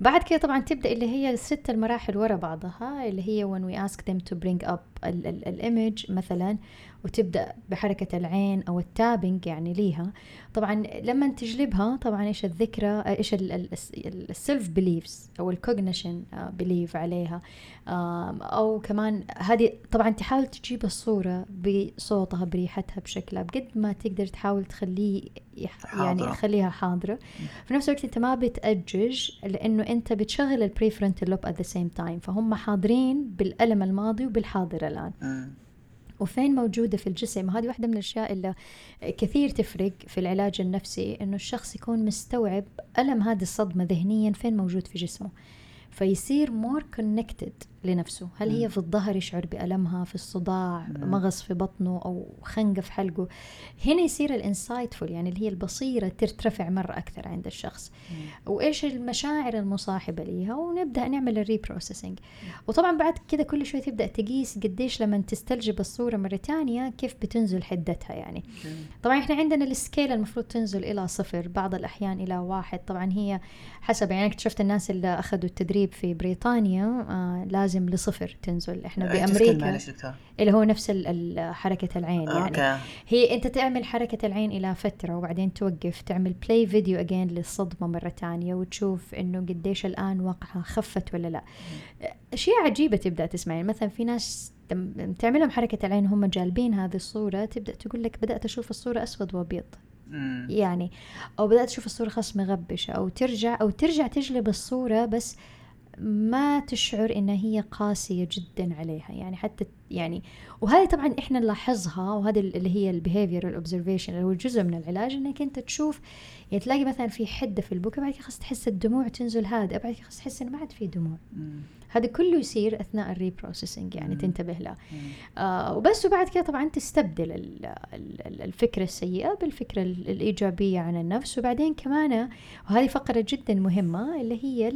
B: بعد كده طبعا تبدأ اللي هي الست المراحل ورا بعضها اللي هي when we ask them to bring up ال image مثلا وتبدأ بحركة العين أو ال tapping يعني ليها. طبعا لما تجلبها طبعا إيش الذكرى إيش ال self beliefs أو ال cognition belief عليها. آم، أو كمان هذه طبعا تحاول تجيب الصورة بصوتها بريحتها بشكلها بقد ما تقدر تحاول تخليه يعني
A: حاضرة.
B: خليها حاضرة. في نفس الوقت أنت ما بتأجج لأنه أنت بتشغل ال prefrontal lobe at the same time فهم حاضرين بالألم الماضي وبالحاضر الآن.
A: مم.
B: وفين موجودة في الجسم؟ هذه واحدة من الأشياء اللي كثير تفرق في العلاج النفسي إنه الشخص يكون مستوعب ألم هذه الصدمة ذهنيا فين موجود في جسمه. فيصير more connected لنفسه. هل هي في الظهر يشعر بألمها في الصداع. مغص في بطنه أو خنقة في حلقه؟ هنا يصير ال insightful يعني اللي هي البصيرة ترتفع مرة أكثر عند الشخص. وإيش المشاعر المصاحبة ليها؟ ونبدأ نعمل ال reprocessing وطبعا بعد كده كل شوي تبدأ تقيس قديش لما تستجلب الصورة مرة تانية كيف بتنزل حدتها يعني. طبعا إحنا عندنا ال scale المفروض تنزل إلى صفر بعض الأحيان إلى واحد. طبعا هي حسب يعني اكتشفت الناس اللي أخذوا التدريب في بريطانيا آه لازم لصفر تنزل.
A: إحنا بأمريكا
B: اللي هو نفس حركة العين يعني.
A: okay.
B: هي أنت تعمل حركة العين إلى فترة وبعدين توقف تعمل play video again للصدمة مرة تانية وتشوف إنه قديش الآن وقعها خفت ولا لا. اشياء عجيبة تبدأ تسمع يعني مثلا في ناس تعملهم حركة العين هم جالبين هذه الصورة تبدأ تقول لك بدأت أشوف الصورة أسود
A: وأبيض.
B: يعني أو بدأت أشوف الصورة خلاص مغبشة أو ترجع أو ترجع تجلب الصورة بس ما تشعر انها هي قاسية جدا عليها. يعني حتى يعني وهذه طبعا إحنا نلاحظها وهذه اللي هي ال behavior ال observation اللي هو جزء من العلاج إنك أنت تشوف يعني تلاقي مثلا في حدة في البكاء بعد كده خلاص تحس الدموع تنزل هادئه بعد كده خلاص تحس انه ما عاد في دموع. هذا كله يصير أثناء ال reprocessing يعني
A: مم.
B: تنتبه له. آه وبس وبعد كده طبعا تستبدل ال- ال- ال- الفكرة السيئة بالفكرة ال- الإيجابية عن النفس وبعدين كمان وهذه فقرة جدا مهمة اللي هي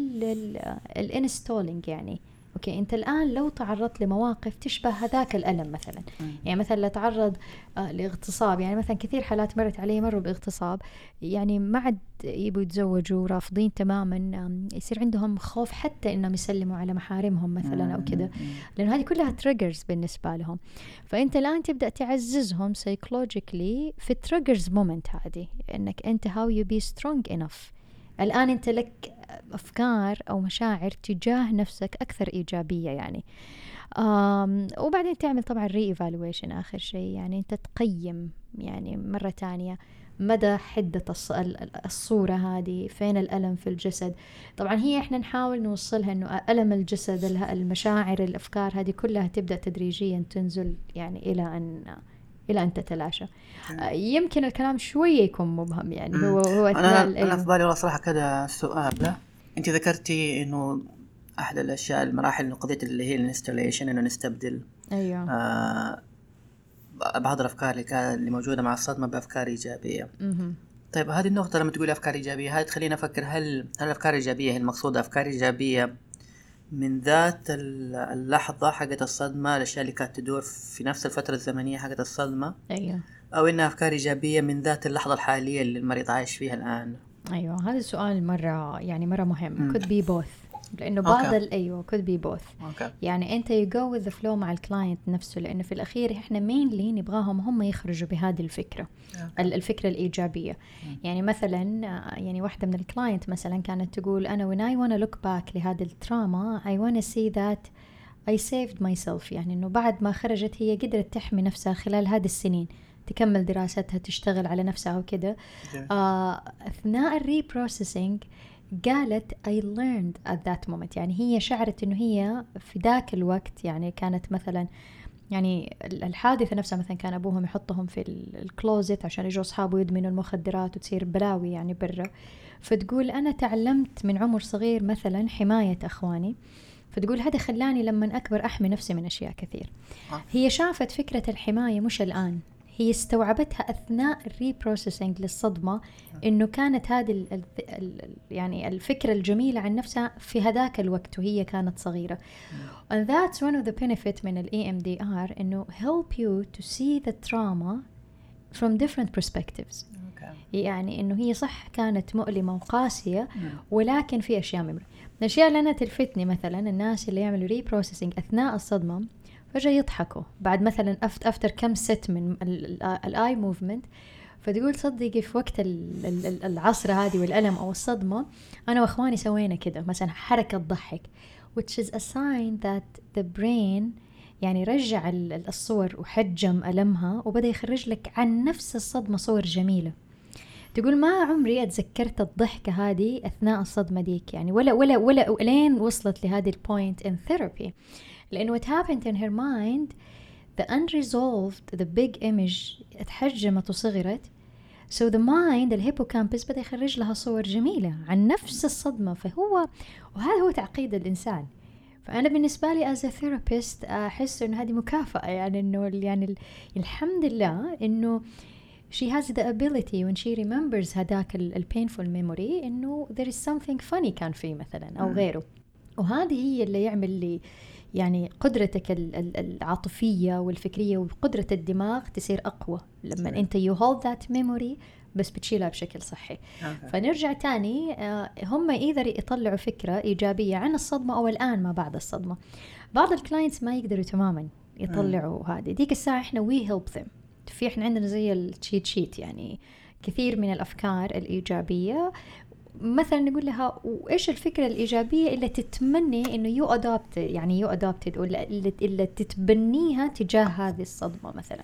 B: ال installing يعني okay أنت الآن لو تعرضت لمواقف تشبه هذاك الألم مثلا.
A: مم.
B: يعني مثلا لا تعرض آه، لاغتصاب. يعني مثلا كثير حالات مرت علي مروا باغتصاب. يعني ما عاد يبوا يتزوجوا رافضين تماما يصير عندهم خوف حتى إنهم يسلموا على محارمهم مثلا أو كذا. لأنه هذه كلها triggers بالنسبة لهم. فأنت الآن تبدأ تعززهم psychologically في ال triggers moment هذه. إنك أنت how you be strong enough الآن أنت لك أفكار أو مشاعر تجاه نفسك أكثر إيجابية يعني. وبعدين تعمل طبعا re-evaluation آخر شيء. يعني أنت تقيم يعني مرة تانية مدى حدة الص- ال- ال- الصورة هذه فين الألم في الجسد. طبعا هي إحنا نحاول نوصلها إنه ألم الجسد ال- المشاعر الأفكار هذه كلها تبدأ تدريجيا تنزل يعني إلى أن إلى أن تتلاشى. آه، يمكن الكلام شوية يكون مبهم يعني. هو هو أنا
A: أنا في. بالي والله صراحة كذا سؤال. أنت ذكرتي إنه أحد الأشياء المراحل إنه قضية اللي هي الانستليشن إنه نستبدل.
B: أيوه.
A: آه بعض الأفكار اللي كان اللي موجودة مع الصدمة بأفكار
B: إيجابية.
A: طيب هذه النقطة لما تقولي أفكار إيجابية هاي تخليني أفكر هل هل الأفكار الإيجابية هي المقصودة؟ أفكار إيجابية من ذات ال- اللحظة حقت الصدمة الأشياء اللي كانت تدور في نفس الفترة الزمنية حقت الصدمة.
B: أيوه.
A: أو إنها أفكار إيجابية من ذات اللحظة الحالية اللي المريض عايش فيها الآن.
B: أيوه هذا السؤال مرة يعني مرة مهم.
A: مم.
B: could be both. لأنه بعض okay. أيوه could be both.
A: okay.
B: يعني أنت you go with the flow مع ال client نفسه لأنه في الأخير إحنا mainly نبغاهم هم يخرجوا بهذه الفكرة ال- الفكرة الإيجابية. يعني مثلا آه، يعني واحدة من ال client مثلا كانت تقول أنا when I wanna look back لهذه ال trauma I wanna see that I saved myself. يعني إنه بعد ما خرجت هي قدرت تحمي نفسها خلال هذه السنين تكمل دراستها تشتغل على نفسها وكذا. آه أثناء ال reprocessing قالت I learned at that moment. يعني هي شعرت إنه هي في ذاك الوقت يعني كانت مثلا يعني ال- الحادثة نفسها مثلا كان أبوهم يحطهم في ال- ال closet عشان يجوا أصحابه يدمنوا المخدرات وتصير بلاوي يعني برا. فتقول أنا تعلمت من عمر صغير مثلا حماية أخواني. فتقول هذا خلاني لما أكبر أحمي نفسي من أشياء كثير.
A: آه.
B: هي شافت فكرة الحماية مش الآن. هي استوعبتها أثناء الريبروسيسنج للصدمة إنه كانت هذه ال ال ال يعني الفكرة الجميلة عن نفسها في هذاك الوقت وهي كانت صغيرة. And that's one of the benefit من ال EMDR إنه help you to see the trauma from different perspectives. يعني إنه هي صح كانت مؤلمة وقاسية
A: مم.
B: ولكن في أشياء ممر الأشياء اللي أنا تلفتني مثلا الناس اللي يعملوا reprocessing أثناء الصدمة فجأة يضحكوا. بعد مثلا after كم ست من ال eye movement فتقول صدقي في وقت ال- ال- ال- العصر هذه والألم أو الصدمة أنا وإخواني سوينا كذا مثلا حركة ضحك which is a sign that the brain يعني رجع ال- ال- الصور وحجم ألمها وبدأ يخرج لك عن نفس الصدمة صور جميلة. تقول ما عمري أتذكرت الضحكة هذه أثناء الصدمة ديك يعني ولا ولا ولا لين وصلت لهذه ال point in therapy. لأنه what happened in her mind the unresolved the big image اتحجمت وصغرت. So the mind ال hippocampus بدأ يخرج لها صور جميلة عن نفس الصدمة فهو وهذا هو تعقيد الإنسان. فأنا بالنسبة لي as a therapist أحس إنه هذه مكافأة يعني إنه يعني ال- الحمد لله إنه she has the ability when she remembers هذاك ال painful memory إنه there is something funny كان فيه مثلا
A: مم.
B: غيره. وهذه هي اللي يعمل لي يعني قدرتك ال- ال- العاطفية والفكرية وقدرة الدماغ تصير أقوى. لما
A: صحيح.
B: أنت you hold that memory بس بتشيلها بشكل صحي.
A: أوكي.
B: فنرجع تاني آه، هم إذا يطلعوا فكرة إيجابية عن الصدمة أو الآن ما بعد الصدمة. بعض ال clients ما يقدروا تماما يطلعوا هذه. ديك الساعة إحنا we help them. في إحنا عندنا زي ال cheat sheet يعني كثير من الأفكار الإيجابية. مثلا نقول لها وإيش الفكرة الإيجابية اللي تتمني إنه you adopt يعني you adopted ولا اللي, اللي تتبنيها تجاه هذه الصدمة مثلا؟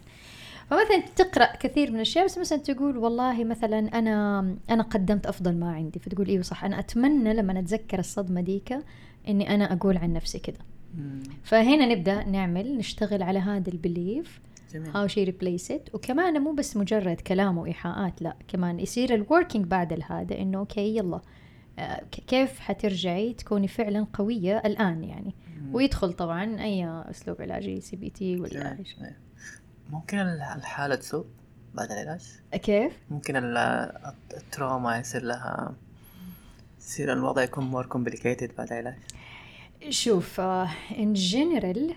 B: فمثلا تقرأ كثير من الأشياء بس مثلا تقول والله مثلا أنا أنا قدمت أفضل ما عندي. فتقول إيوه صح أنا أتمنى لما اتذكر الصدمة ديك إني أنا أقول عن نفسي كده. فهنا نبدأ نعمل نشتغل على هذا ال belief
A: جميل
B: how she replace it وكمان مو بس مجرد كلام وإيحاءات لا كمان يصير ال working بعد هذا إنه أوكي يلا آه، كيف حترجعي تكوني فعلا قوية الآن يعني
A: مم.
B: ويدخل طبعا أي أسلوب علاجي CBT ولا. أي شيء.
A: ممكن ال- الحالة تسوء بعد العلاج
B: كيف
A: ممكن ال- ال trauma يصير لها يصير الوضع يكون more complicated بعد العلاج
B: شوف in general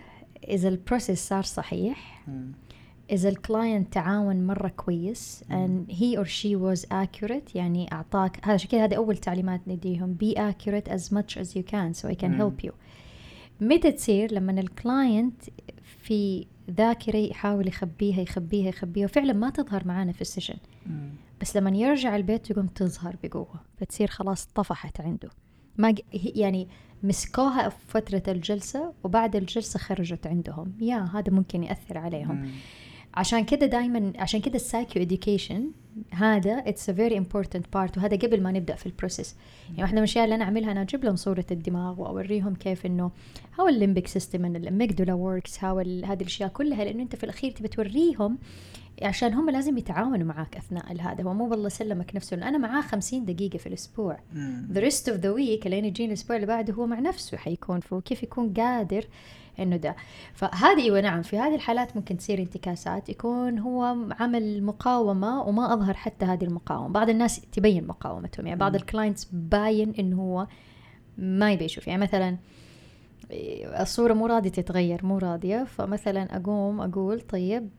B: إذا ال process صار صحيح
A: مم.
B: إذا ال client تعاون مرة كويس and he or she was accurate. يعني أعطاك هذا كذا هذه أول تعليمات نديهم. Be accurate as much as you can so I can
A: مم.
B: help you. متى تصير؟ لما ال client في ذاكرة يحاول يخبيها يخبيها يخبيها وفعلا ما تظهر معانا في ال
A: session.
B: بس لما يرجع البيت يقوم تظهر بقوة. فتصير خلاص طفحت عنده. ما يعني مسكوها في فترة الجلسة وبعد الجلسة خرجت عندهم. يا هذا ممكن يأثر عليهم.
A: مم.
B: عشان كده دائما عشان كده السايكو education هذا it's a very important part وهذا قبل ما نبدأ في ال process يعني واحدة من الأشياء اللي أنا أعملها أنا أجيب لهم صورة الدماغ وأوريهم كيف إنه how ال limbic system and ال amygdala works how هذه الأشياء كلها لأنه أنت في الأخير تبي توريهم عشان هم لازم يتعاونوا معاك أثناء هذا. هو مو والله سلمك نفسه أنا معاه 50 دقيقة في
A: الأسبوع.
B: the rest of the week لين يجيني الأسبوع اللي بعده هو مع نفسه حيكون فكيف يكون قادر إنه ده. فهذه إيوه نعم في هذه الحالات ممكن تصير انتكاسات يكون هو عمل مقاومة وما أظهر حتى هذه المقاومة. بعض الناس تبين مقاومتهم يعني بعض. الكلاينتس باين إنه هو ما يبي يشوف. يعني مثلا الصورة مو راضية تتغير مو راضية. فمثلا أقوم أقول طيب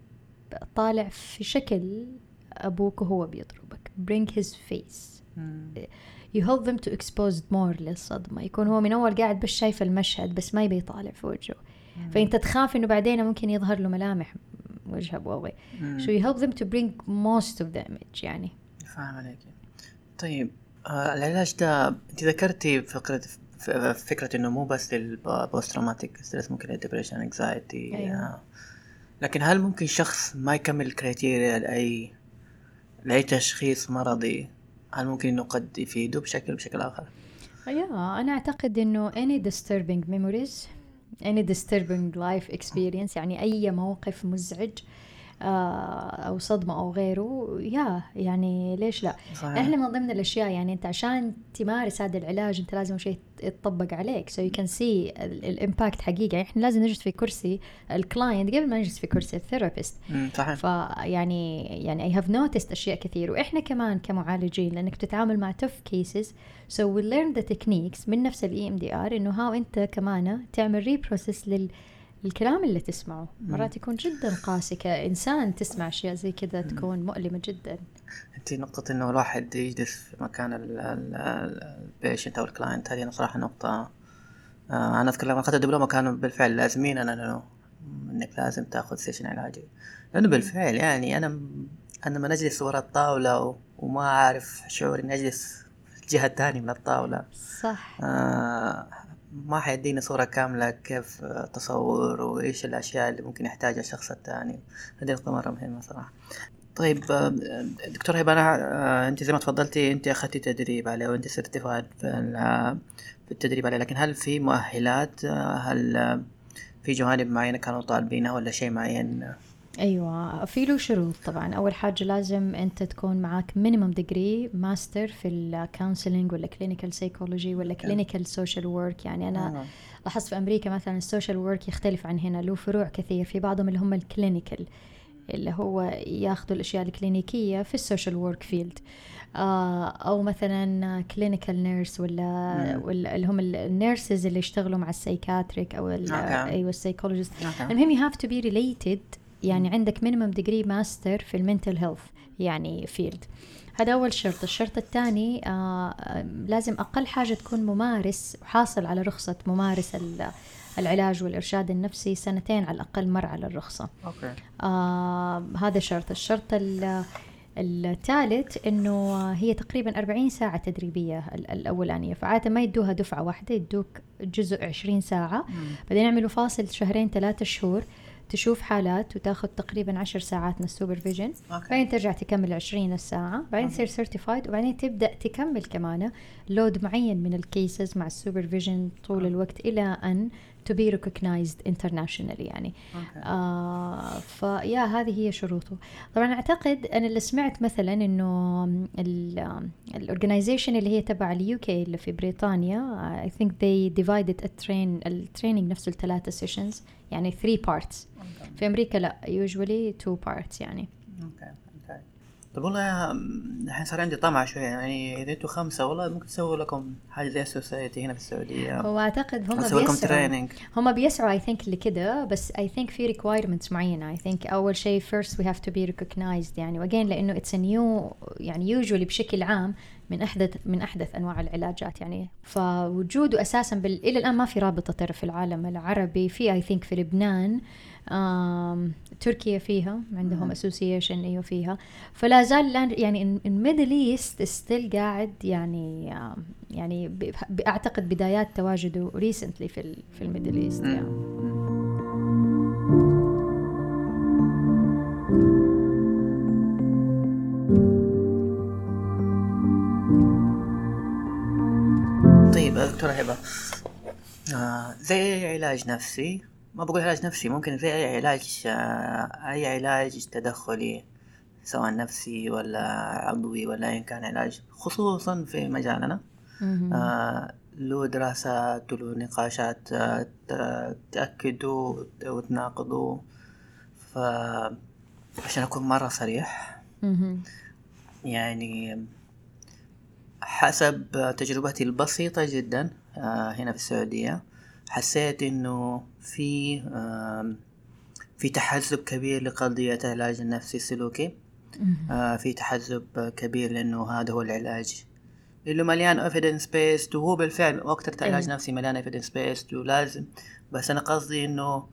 B: طالع في شكل أبوك وهو بيضربك. Bring his face. you help them to expose more للصدمة. يكون هو من أول قاعد بس شايف المشهد بس ما يبي يطالع في وجهه. فأنت تخاف إنه بعدين ممكن يظهر له ملامح وجه أبوه
A: مم.
B: so you help them to bring most of the image يعني
A: فاهم عليك طيب آه العلاج ده أنت ذكرتي فكرة ف- فكرة إنه مو بس لل post traumatic stress ممكن لل depression anxiety
B: أيوة.
A: لكن هل ممكن شخص ما يكمل ال criteria لأي لأي تشخيص مرضي هل ممكن إنه قد يفيده بشكل بشكل آخر؟
B: yeah أنا أعتقد إنه any disturbing memories any disturbing life experience يعني أي موقف مزعج آه، أو صدمة أو غيره. yeah يعني ليش لا؟
A: صحيح.
B: إحنا من ضمن الأشياء يعني أنت عشان تمارس هذا العلاج أنت لازم شيء يتطبق عليك. So you can see ال impact حقيقي. يعني إحنا لازم نجلس في كرسي ال client قبل ما نجلس في كرسي ال
A: therapist. صحيح.
B: فيعني يعني I have noticed أشياء كثير. وإحنا كمان كمعالجين لأنك تتعامل مع tough cases so we learn the techniques من نفس ال EMDR إنه how أنت كمان تعمل reprocess لل الكلام اللي تسمعه. مرات يكون جدا قاسي كإنسان تسمع أشياء زي كذا تكون مؤلمة جدا.
A: أنت نقطة إنه الواحد يجلس في مكان ال patient أو ال client هذه أنا صراحة نقطة آه أنا أذكر لما أخذت الدبلومة كانوا بالفعل لازمين أنا إنه إنك لازم تأخذ session علاجي. لأنه بالفعل يعني أنا أنا لما اجلس ورا الطاولة وما أعرف شعور إني أجلس في الجهة الثانية من الطاولة.
B: صح.
A: آه ما حيديني صورة كاملة كيف تصور وإيش الأشياء اللي ممكن يحتاجها الشخص الثاني هذه نقطة مرة مهمة صراحة. طيب دكتور هبة أنا آه، أنت زي ما تفضلتي أنت أخذتي تدريب عليه وأنت certified في التدريب عليه لكن هل في مؤهلات؟ آه، هل آه، في جوانب معينة كانوا طالبينها ولا شيء معين؟
B: أيوه. في له شروط طبعا. أول حاجة لازم أنت تكون معك minimum degree master في ال counseling ولا clinical psychology ولا clinical social work يعني أنا
A: آه.
B: لاحظت في أمريكا مثلا ال social work يختلف عن هنا. له فروع كثير. في بعضهم اللي هم ال clinical اللي هو ياخذوا الأشياء الكلينيكية في ال social work field أو مثلا clinical nurse ولا اللي هم ال nurses اللي يشتغلوا مع ال
A: psychiatric
B: أو. أيوه
A: ال psychologist.
B: المهم you have to be related يعني عندك minimum degree master في ال mental health يعني field هذا أول شرط. الشرط الثاني آه آه، لازم أقل حاجة تكون ممارس وحاصل على رخصة ممارس ال- العلاج والإرشاد النفسي سنتين على الأقل مر على الرخصة.
A: أوكي.
B: آه هذا شرط. الشرط ال- الثالث إنه هي تقريبا 40 ساعة تدريبية ال- الأولانية. فعادة ما يدوها دفعة واحدة يدوك جزء 20 ساعة. بعدين يعملوا فاصل شهرين ثلاثة شهور. تشوف حالات وتاخذ تقريبا عشر ساعات من ال
A: supervision.
B: بعدين ترجع تكمل 20 الساعة بعدين تصير certified وبعدين تبدأ تكمل كمان load معين من ال cases مع ال supervision طول الوقت إلى أن to be recognized internationally يعني.
A: أوكي.
B: آه ف yeah هذه هي شروطه. طبعا أعتقد أنا اللي سمعت مثلا إنه ال organization اللي هي تبع ال UK اللي في بريطانيا I think they divided الترين ال training نفسه لثلاثة sessions يعني 3 parts.
A: okay.
B: في أمريكا لا usually 2 parts يعني.
A: أوكي طب والله الحين صار عندي طمع شوية يعني إذا أنتوا خمسة والله ممكن تسووا لكم حاجة زي ال society هنا في السعودية.
B: هو أعتقد هم بيسعوا
A: training
B: هم بيسعوا I think لكده بس I think في requirements معينة. I think أول شيء first we have to be recognized يعني واجين لأنه it's new يعني usually بشكل عام من أحدث من أحدث أنواع العلاجات يعني. فوجوده أساسا بال... إلى الآن ما في رابطة ترى في العالم العربي في I think في لبنان. آم... تركيا فيها عندهم. association إيوه فيها فلا زال يعني ال Middle East still قاعد يعني يعني أعتقد بدايات تواجده recently في. في ال Middle East يعني.
A: طيب دكتورة هبة آه زي علاج نفسي ما بقول علاج نفسي ممكن زي أي علاج آه أي علاج تدخلي سواء نفسي ولا عضوي ولا أيا كان علاج خصوصا في مجالنا. آه له دراسات وله نقاشات آه تأكدوا وتناقضوا فعشان أكون مرة صريح. يعني حسب تجربتي البسيطة جدا آه، هنا في السعودية حسيت إنه في في تحزب كبير لقضية العلاج النفسي السلوكي. آه، في تحزب كبير لأنه هذا هو العلاج اللي مليان evidence based وهو بالفعل أكتر علاج
B: أيوة.
A: نفسي مليان evidence based ولازم بس أنا قصدي إنه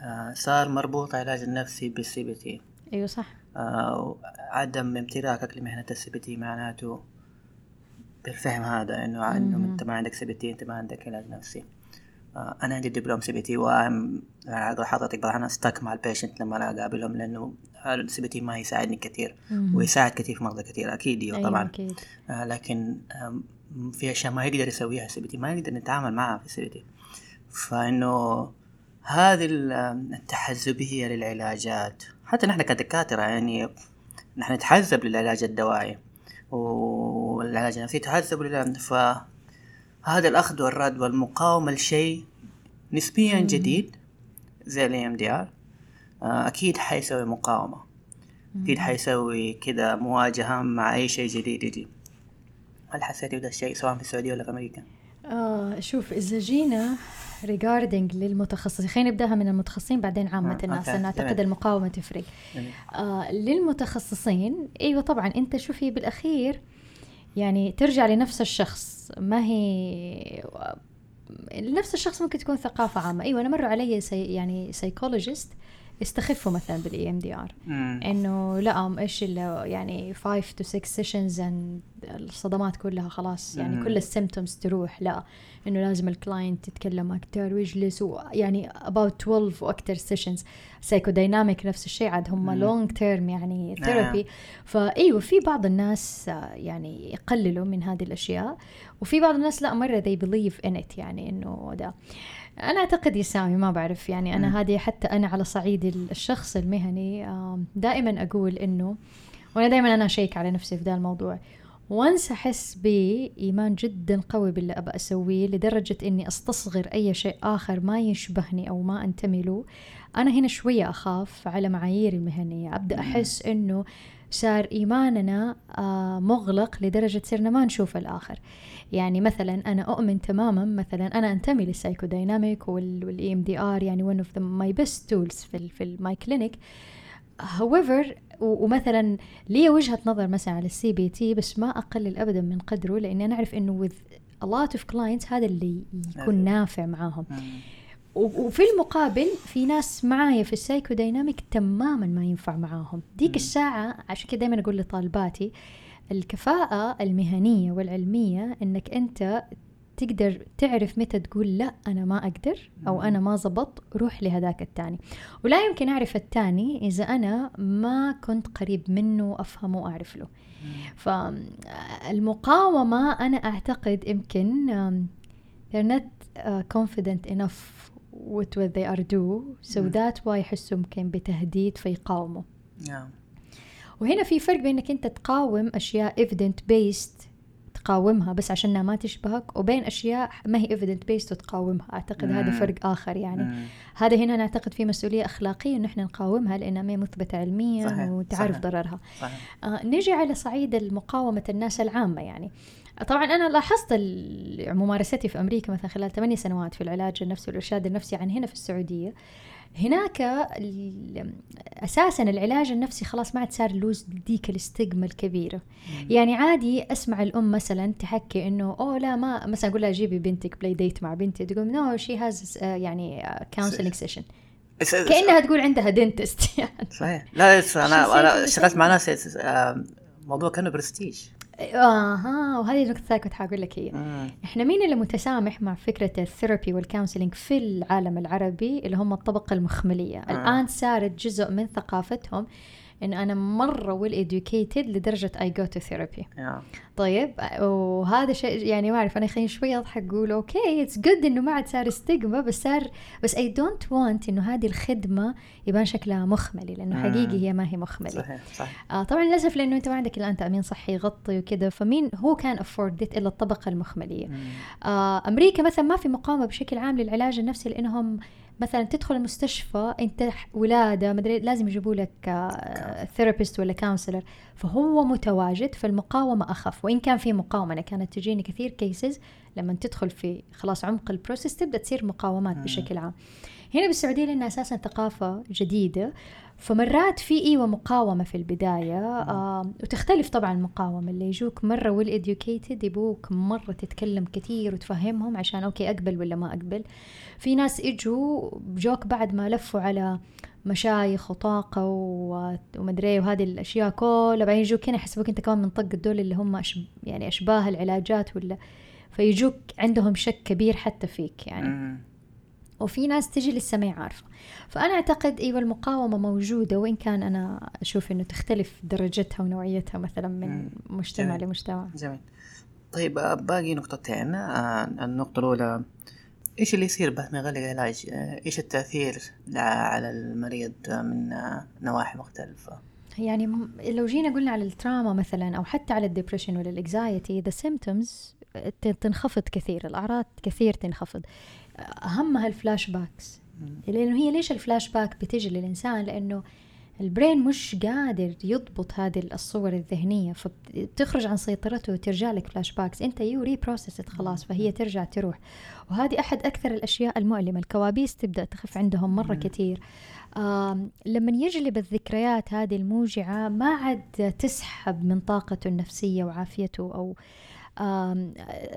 A: آه، صار مربوط العلاج النفسي بال CBT
B: أيوه صح
A: آه، عدم امتلاكك لمهنة ال CBT معناته بالفهم هذا إنه
B: إنه.
A: أنت ما عندك CBT أنت ما عندك علاج نفسي أنا عندي دبلوم CBT وام أقول حضرتك أنا stuck مع ال patient لما أنا أقابلهم لأنه ال CBT ما يساعدني كثير. ويساعد كثير في مرضى كثير أكيد
B: أيوه
A: طبعا.
B: أكيد.
A: آه، لكن في أشياء ما يقدر يسويها ال CBT ما نقدر نتعامل معها في ال CBT. فإنه هذه التحزبيه للعلاجات. حتى نحن كدكاترة يعني نحن نتحزب للعلاج الدوائي والعلاج النفسي يتحزب لل فهذا الأخذ والرد والمقاومة لشيء نسبيا. جديد زي ال EMDR أكيد حيسوي مقاومة أكيد حيسوي كذا مواجهة مع أي شيء جديد يجي هل حسيتي بهذا الشيء سواء في السعودية ولا في أمريكا؟
B: آه شوف إذا جينا regarding للمتخصصين خلينا نبدأها من المتخصصين بعدين عامة
A: آه،
B: الناس
A: okay،
B: لأن أعتقد. المقاومة تفرق. آه للمتخصصين أيوة طبعا أنت شوفي بالأخير يعني ترجع لنفس الشخص ما هي نفس الشخص ممكن تكون ثقافة عامة. أيوة أنا مروا علي سي يعني psychologist يستخفوا مثلا بال
A: EMDR.
B: إنه لا إيش يعني 5 to 6 sessions الصدمات كلها خلاص يعني
A: مم.
B: كل ال symptoms تروح لا إنه لازم ال client يتكلم أكثر ويجلس يعني about 12 وأكثر sessions psychodynamic نفس الشيء عاد هم. long term يعني. therapy فايوه في بعض الناس يعني يقللوا من هذه الأشياء وفي بعض الناس لا مرة they believe in it يعني إنه ده أنا أعتقد يا سامي ما بعرف يعني. أنا هذه حتى أنا على صعيد ال- الشخص المهني دائما أقول إنه وأنا دائما أنا أشيك على نفسي في ذا الموضوع once أحس بإيمان جدا قوي باللي ابى أسويه لدرجة إني أستصغر أي شيء آخر ما يشبهني أو ما أنتمي له أنا هنا شوية أخاف على معاييري المهنية
A: أبدأ.
B: أحس إنه صار إيماننا آه، مغلق لدرجة صرنا ما نشوف الآخر. يعني مثلا أنا أؤمن تماما مثلا أنا أنتمي لل psychodynamic وال EMDR يعني one of the my best tools في في my clinic however ومثلا لي وجهة نظر مثلا على ال CBT بس ما أقلل أبدا من قدره لأني أنا أعرف إنه with a lot of clients هذا اللي يكون. نافع معاهم. وفي المقابل في ناس معايا في ال psychodynamic تماما ما ينفع معاهم ديك. الساعة عشان كده دايما أقول لطالباتي الكفاءة المهنية والعلمية إنك أنت تقدر تعرف متى تقول لا أنا ما أقدر أو. أنا ما زبط روح لهذاك التاني ولا يمكن أعرف التاني إذا أنا ما كنت قريب منه أفهمه وأعرف له فالمقاومة أنا أعتقد يمكن um, they're not uh, confident enough with what they are do so
A: مم.
B: that why يحسوا يمكن بتهديد فيقاوموا
A: نعم
B: وهنا في فرق بين إنك أنت تقاوم أشياء evident based تقاومها بس عشانها ما تشبهك وبين أشياء ما هي evidence based وتقاومها أعتقد هذا
A: مم.
B: فرق آخر يعني
A: مم.
B: هذا هنا نعتقد في مسؤولية أخلاقية انه إحنا نقاومها لأنها ما هي مثبتة علميا
A: صحيح،
B: وتعرف
A: صحيح.
B: ضررها
A: صحيح
B: آه، نجي على صعيد المقاومة الناس العامة يعني طبعا أنا لاحظت ممارستي في أمريكا مثلا خلال ثمانية سنوات في العلاج النفسي والإرشاد النفسي عن هنا في السعودية. هناك أساسا العلاج النفسي خلاص ما عاد صار له ديك ال stigma الكبيرة. يعني عادي أسمع الأم مثلا تحكي إنه أوه لا ما مثلا أقول لها جيبي بنتك play date مع بنتي تقول no she has يعني counseling session
A: بس-
B: كأنها تقول عندها dentist يعني.
A: صحيح. لا أنا
B: أنا
A: اشتغلت مع. ناس آه، موضوع كأنه برستيج
B: آها وهذه النقطة الثانية كنت حقول لك هي. إحنا مين اللي متسامح مع فكرة ال therapy وال counseling في العالم العربي اللي هم الطبقة المخملية
A: آه.
B: الآن صارت جزء من ثقافتهم إن أنا مرة well educated لدرجة I go to therapy
A: يا.
B: طيب وهذا شيء يعني ما أعرف أنا خليني شوي أضحك أقول okay it's good إنه ما عاد صار stigma بس صار بس I don't want إنه هذه الخدمة يبان شكلها مخملي لأنه
A: مم.
B: حقيقي هي ما هي مخملي
A: صحيح صحيح
B: آه طبعا للأسف لأنه أنت ما عندك الان تامين صحي يغطي وكذا فمين هو can afford إلا الطبقة المخملية
A: مم.
B: آه أمريكا مثلا ما في مقاومة بشكل عام للعلاج النفسي لأنهم مثلا تدخل المستشفى أنت ولادة مدري لازم يجيبوا لك therapist ولا counselor فهو متواجد فالمقاومة أخف. وإن كان في مقاومة أنا كانت تجيني كثير cases لما تدخل في خلاص عمق process تبدأ تصير مقاومات. بشكل عام. هنا بالسعودية لأنها أساسا ثقافة جديدة. فمرات في أيوه مقاومه في البداية آه وتختلف طبعا المقاومة. اللي يجوك مرة well educated يبغوك مرة تتكلم كثير وتفهمهم عشان okay أقبل ولا ما أقبل. في ناس يجوا يجوك بعد ما لفوا على مشايخ وطاقة ومدري وهذه الأشياء كلها. بعدين يجوك هنا يحسبوك أنت كمان من طقة دول اللي هم أشب يعني أشباه العلاجات ولا. فيجوك عندهم شك كبير حتى فيك يعني. وفي ناس تجي لسه ما عارفة فأنا أعتقد أيوة المقاومة موجودة وإن كان أنا أشوف إنه تختلف درجتها ونوعيتها مثلا من. مجتمع
A: جميل.
B: لمجتمع
A: جميل طيب آه، باقي نقطتين آه، النقطة الأولى إيش اللي يصير بعد ما يغلق العلاج؟ آه، إيش التأثير على المريض من نواحي مختلفة؟
B: يعني لو جينا قلنا على ال trauma مثلا أو حتى على ال depression ولا ال anxiety the symptoms تنخفض كثير الأعراض كثير تنخفض اهمها ال
A: flashbacks.
B: لأنه هي ليش الفلاش باك بتجي للإنسان؟ لأنه ال brain مش قادر يضبط هذه الصور الذهنية فبتخرج عن سيطرته وترجع لك flashbacks أنت you reprocessed خلاص فهي ترجع تروح. وهذه أحد أكثر الأشياء المؤلمة. الكوابيس تبدأ تخف عندهم مرة. كثير. لما يجلب الذكريات هذه الموجعة ما عاد تسحب من طاقته النفسية وعافيته أو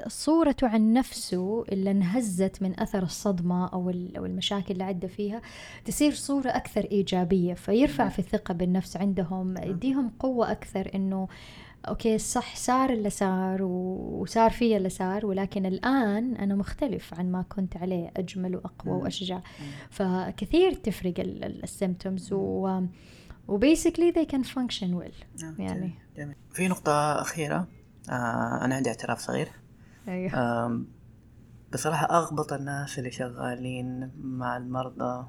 B: صورته عن نفسه اللي انهزت من أثر الصدمة أو ال- أو المشاكل اللي عدى فيها تصير صورة أكثر إيجابية فيرفع في الثقة بالنفس عندهم يديهم قوة أكثر إنه أوكي صح صار اللي صار وصار في اللي صار ولكن الآن أنا مختلف عن ما كنت عليه أجمل وأقوى
A: مم.
B: وأشجع. فكثير تفرق ال symptoms و و basically they can function well.
A: نعم،
B: يعني.
A: في نقطة أخيرة. آه أنا عندي اعتراف صغير.
B: أيوه.
A: آم، بصراحة أغبط الناس اللي شغالين مع المرضى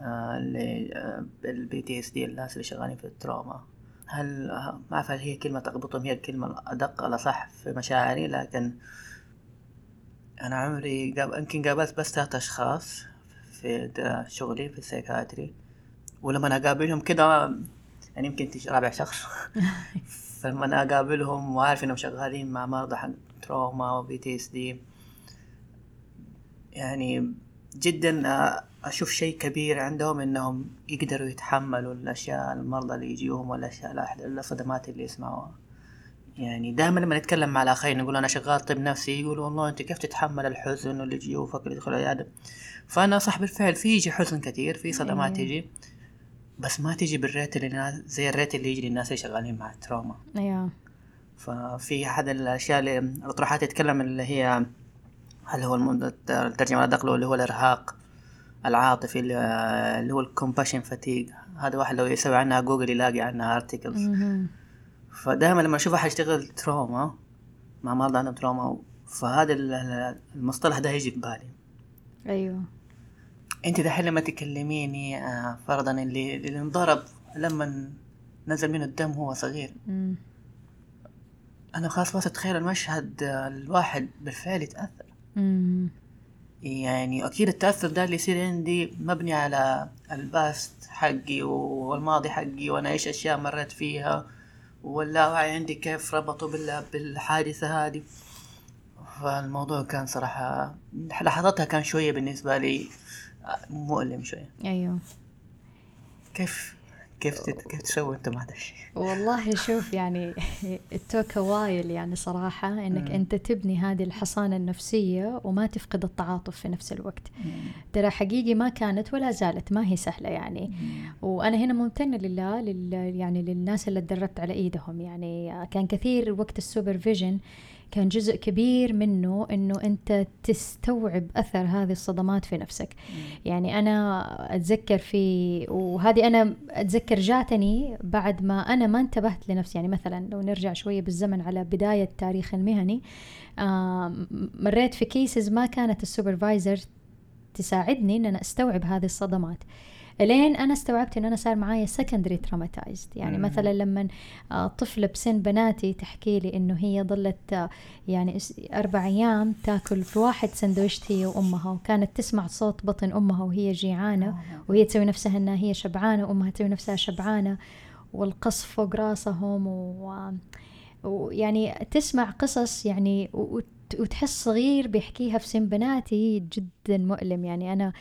A: آه، اللي ال PTSD الناس اللي شغالين في ال trauma. هل آه، ما أعرف هل هي كلمة تغبطهم هي الكلمة الأدق الأصح في مشاعري لكن أنا عمري. يمكن قابلت بس ثلاثة أشخاص في شغلي في ال psychiatry. ولما أنا أقابلهم كده يعني يمكن رابع شخص. فلما أقابلهم وعارف إنهم شغالين مع مرضى حق trauma و PTSD يعني جدا آه، أشوف شيء كبير عندهم إنهم يقدروا يتحملوا الأشياء المرضى اللي يجيهم والأشياء الصدمات اللي يسمعوها. يعني دائما لما نتكلم مع الآخرين نقول أنا شغال طب نفسي يقولوا والله أنت كيف تتحمل الحزن واللي يجي وفك اللي يدخل العيادة؟ فأنا صح بالفعل في يجي حزن كثير في صدمات. تجي بس ما تجي بال rate اللي الناس زي ال rate اللي يجي للناس اللي شغالين مع ال
B: trauma أيوه
A: ففي أحد الأشياء اللي الاطروحات يتكلم اللي هي هل هو الترجمة الادق اللي هو الإرهاق العاطفي اللي هو ال compassion fatigue هذا واحد لو يسوي عنها جوجل يلاقي عنها
B: articles.
A: فدائما لما أشوف احد يشتغل trauma مع مرضى عندهم trauma. فهذا ال- المصطلح ده يجي في بالي.
B: أيوه.
A: أنت دحين لما تكلميني آه، فرضا اللي اللي انضرب لما نزل منه الدم هو صغير
B: مم.
A: أنا خلاص بس اتخيل المشهد آه، الواحد بالفعل يتأثر
B: مم.
A: يعني أكيد التأثر ده اللي يصير عندي مبني على الباست حقي والماضي حقي وأنا إيش أشياء مريت فيها واللاوعي عندي كيف ربطوا بال- بالحادثة هذه فالموضوع كان صراحة لحظتها كان شوية بالنسبة لي مؤلم شوية.
B: أيوه.
A: كيف كيف تت- كيف تسوي انت مع هذا الشيء؟
B: والله شوف يعني التوكا وايل يعني صراحة إنك أنت تبني هذه الحصانة النفسية وما تفقد التعاطف في نفس الوقت. ترى حقيقي ما كانت ولا زالت ما هي سهلة يعني. وأنا هنا ممتنة لله لل يعني للناس اللي تدربت على إيدهم يعني. كان كثير وقت ال supervision كان جزء كبير منه إنه أنت تستوعب أثر هذه الصدمات في نفسك. يعني أنا أتذكر في وهذه أنا أتذكر جاتني بعد ما أنا ما انتبهت لنفسي. يعني مثلا لو نرجع شوية بالزمن على بداية تاريخي المهني مريت في cases ما كانت ال supervisor تساعدني إن أنا أستوعب هذه الصدمات. الين أنا استوعبت إن أنا صار معايا secondary traumatized يعني. مثلا لما آه، طفله بسن بناتي تحكي لي إنه هي ظلت آه، يعني أربع أيام تاكل في واحد سندويتش هي وأمها وكانت تسمع صوت بطن أمها وهي جيعانة وهي تسوي نفسها إنها هي شبعانة وأمها تسوي نفسها شبعانة والقصف فوق راسهم و... ويعني تسمع قصص يعني وتحس صغير بيحكيها في سن بناتي جدا مؤلم. يعني أنا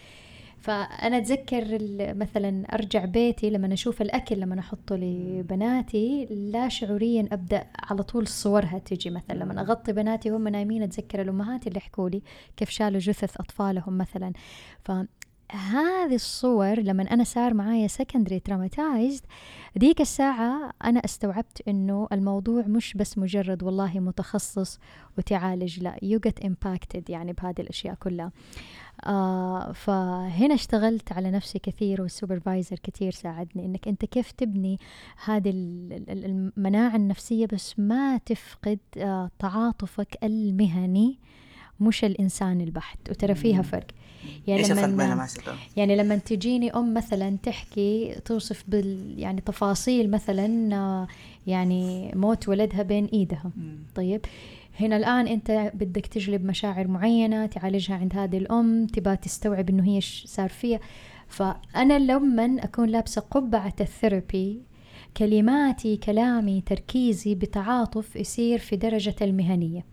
B: فأنا أتذكر ال- مثلا أرجع بيتي لما أشوف الأكل لما أحطه لبناتي لا شعوريا أبدأ على طول صورها تجي مثلا. لما أغطي بناتي وهم نايمين أتذكر الأمهات اللي يحكوا لي كيف شالوا جثث أطفالهم مثلا. فهذه الصور لما أنا صار معايا secondary traumatized ذيك الساعة أنا استوعبت إنه الموضوع مش بس مجرد والله متخصص وتعالج لا you get impacted يعني بهذه الأشياء كلها. آه فهنا اشتغلت على نفسي كثير وال supervisor كثير ساعدني إنك أنت كيف تبني هذه ال- ال- المناعة النفسية بس ما تفقد آه تعاطفك المهني مش الإنسان البحت وترى فيها. فرق. يعني
A: الفرق
B: لما-
A: ستار؟
B: يعني لما تجيني أم مثلا تحكي توصف بال يعني تفاصيل مثلا آه، يعني موت ولدها بين إيدها. طيب هنا الآن أنت بدك تجلب مشاعر معينة تعالجها عند هذه الأم تبى تستوعب إنه هي صار فيها. فأنا لما أكون لابسة قبعة الثيرابي كلماتي كلامي تركيزي بتعاطف يصير في درجة المهنية.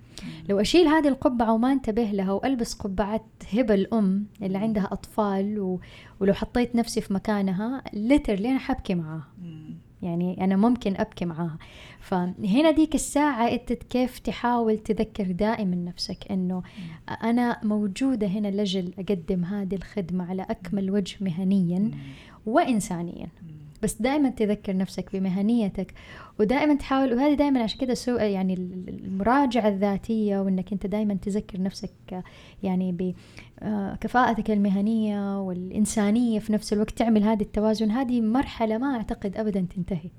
B: لو أشيل هذه القبعة وما انتبه لها وألبس قبعة هبة الأم اللي عندها أطفال و... ولو حطيت نفسي في مكانها ليترلي أنا حبكي معاها. يعني أنا ممكن أبكي معاها. فهنا ديك الساعة أنت كيف تحاول تذكر دائما نفسك أنه أنا موجودة هنا لجل أقدم هذه الخدمة على أكمل وجه مهنيا وإنسانيا. بس دائما تذكر نفسك بمهنيتك ودائما تحاول وهذه دائما عشان كذا سو يعني المراجعة الذاتية وإنك أنت دائما تذكر نفسك يعني بكفاءتك المهنية والإنسانية في نفس الوقت تعمل هذه التوازن. هذه مرحلة ما أعتقد أبدا تنتهي.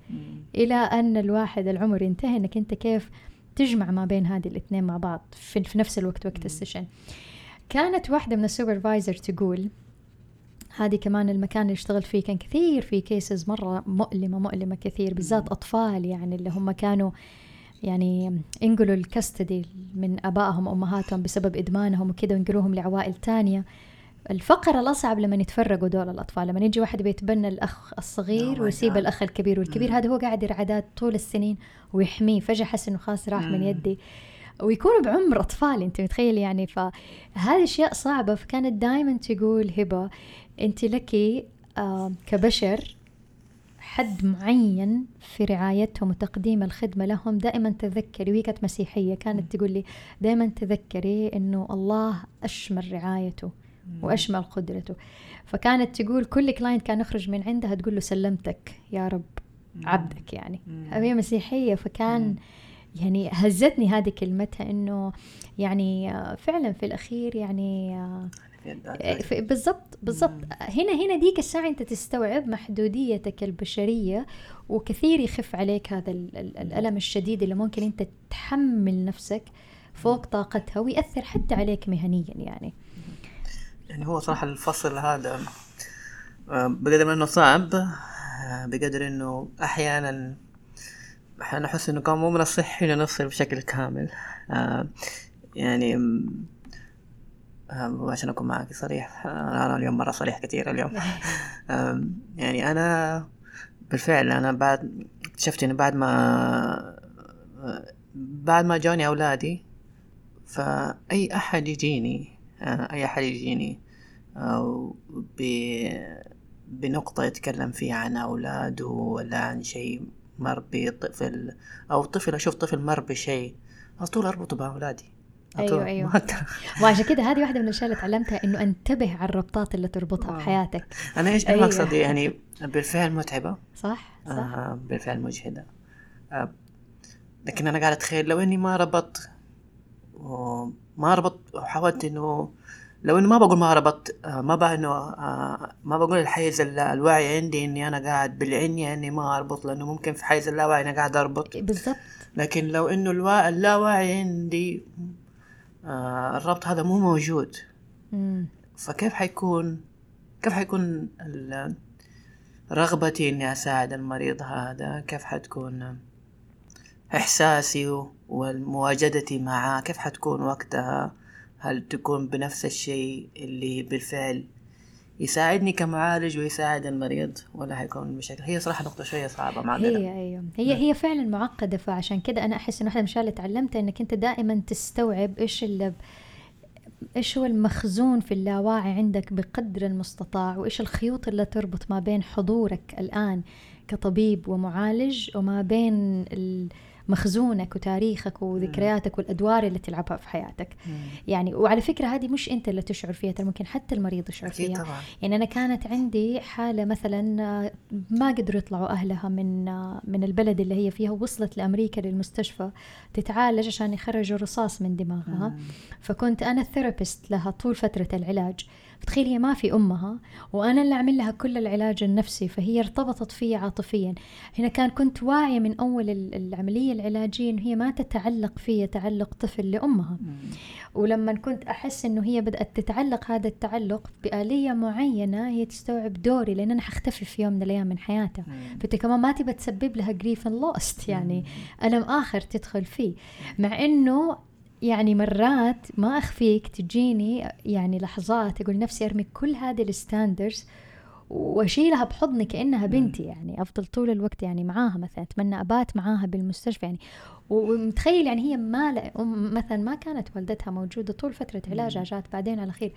B: إلى أن الواحد العمر ينتهي إنك أنت كيف تجمع ما بين هذه الاثنين مع بعض في, في نفس الوقت وقت ال session. كانت واحدة من ال supervisor تقول هذه كمان المكان اللي اشتغلت فيه كان كثير في cases مرة مؤلمة مؤلمة كثير بالذات أطفال يعني اللي هم كانوا يعني انقلوا ال custody من أبائهم وأمهاتهم بسبب إدمانهم وكذا وينقلوهم لعوائل تانية الفقرة الأصعب لما يتفرقوا دول الأطفال لما يجي واحد بيتبنى الأخ الصغير
A: Oh
B: ويسيب
A: God.
B: الأخ الكبير والكبير. هذا هو قاعد يرعداد طول السنين ويحميه فجأة حس إنه خلاص راح من. يدي ويكونوا بعمر أطفال أنت متخيل يعني فهذه أشياء صعبة فكانت دائما تقول هبة أنت لك كبشر حد معين في رعايتهم وتقديم الخدمة لهم دائما تذكري وهي كانت مسيحية كانت تقول لي دائما تذكري أنه الله أشمل رعايته وأشمل قدرته. فكانت تقول كل كلاينت كان يخرج من عندها تقول له سلمتك يا رب عبدك يعني. هي مسيحية فكان يعني هزتني هذه كلمتها إنه يعني آه، فعلا في الأخير يعني آه، بالضبط بالضبط. هنا هنا ديك الساعة أنت تستوعب محدوديتك البشرية وكثير يخف عليك هذا ال- ال- الألم الشديد اللي ممكن أنت تحمل نفسك فوق طاقتها ويأثر حتى عليك مهنيا يعني.
A: يعني هو صراحة الفصل هذا آه، بقدر ما إنه صعب آه، بقدر إنه أحيانا أنا أحس إنه كان مو من الصحي إنه نفصل بشكل كامل. آه يعني عشان أكون معك صريح. آه أنا اليوم مرة صريح كثير اليوم. يعني أنا بالفعل أنا بعد اكتشفت إنه بعد ما بعد ما جوني أولادي فأي أحد يجيني آه، أي أحد يجيني أو بنقطة يتكلم فيها عن أولاده ولا عن شيء مر بطفل أو طفل أشوف طفل مر بشيء على طول أربطه بأولادي.
B: أيوه أيوه. وعشان كده هذه واحدة من الأشياء اللي تعلمتها إنه انتبه على الربطات اللي تربطها آه. بحياتك.
A: أنا إيش أيوة. مقصدي يعني بالفعل متعبة.
B: صح صح. آه
A: بالفعل مجهدة. آه لكن أنا قاعد أتخيل لو إني ما ربطت ما ربطت وحاولت إنه لو إنه ما بقول ما ربطت آه، ما بقى إنه آه، ما بقول الحيز الوعي عندي إني أنا قاعد بالعني إني ما أربط لأنه ممكن في حيز اللاوعي أنا قاعد أربط.
B: بالضبط.
A: لكن لو إنه الوا... اللاوعي عندي آه، الربط هذا مو موجود. فكيف حيكون؟ كيف حيكون رغبتي اني اساعد المريض هذا؟ كيف حتكون؟ إحساسي ومواجدتي معاه كيف حتكون وقتها؟ هل تكون بنفس الشيء اللي بالفعل يساعدني كمعالج ويساعد المريض ولا حيكون بشكل هي صراحة نقطة شوية صعبة مع
B: هي أيوه. هي نعم. هي فعلا معقدة فعشان كده أنا أحس انه واحدة من الأشياء اللي تعلمتها إنك أنت دائما تستوعب إيش اللي إيش هو المخزون في اللاواعي عندك بقدر المستطاع وإيش الخيوط اللي تربط ما بين حضورك الآن كطبيب ومعالج وما بين ال مخزونك وتاريخك وذكرياتك والأدوار اللي تلعبها في حياتك مم. يعني وعلى فكرة هذه مش أنت اللي تشعر فيها ترى ممكن حتى المريض يشعر فيها طبعا. يعني أنا كانت عندي حالة مثلا ما قدروا يطلعوا أهلها من من البلد اللي هي فيها ووصلت لأمريكا للمستشفى تتعالج عشان يخرجوا رصاص من دماغها مم. فكنت أنا الثيرابيست لها طول فترة العلاج فتخيل هي ما في أمها وأنا اللي أعمل لها كل العلاج النفسي فهي ارتبطت في عاطفيا. هنا كان كنت واعية من أول العملية العلاجية إنه هي ما تتعلق في تعلق طفل لأمها. ولما كنت أحس إنه هي بدأت تتعلق هذا التعلق بآلية معينة هي تستوعب دوري لأن أنا حختفي في يوم من الأيام من حياتها. فأنت كمان ما تبى تسبب لها جريف لوست يعني ألم آخر تدخل فيه. مع إنه يعني مرات ما أخفيك تجيني يعني لحظات أقول نفسي أرمي كل هذه الستاندرز وأشيلها بحضني كأنها بنتي يعني. أفضل طول الوقت يعني معاها مثلا أتمنى أبات معاها بالمستشفى يعني. ومتخيل يعني هي ما مثلا ما كانت والدتها موجودة طول فترة علاجها جات بعدين على خير.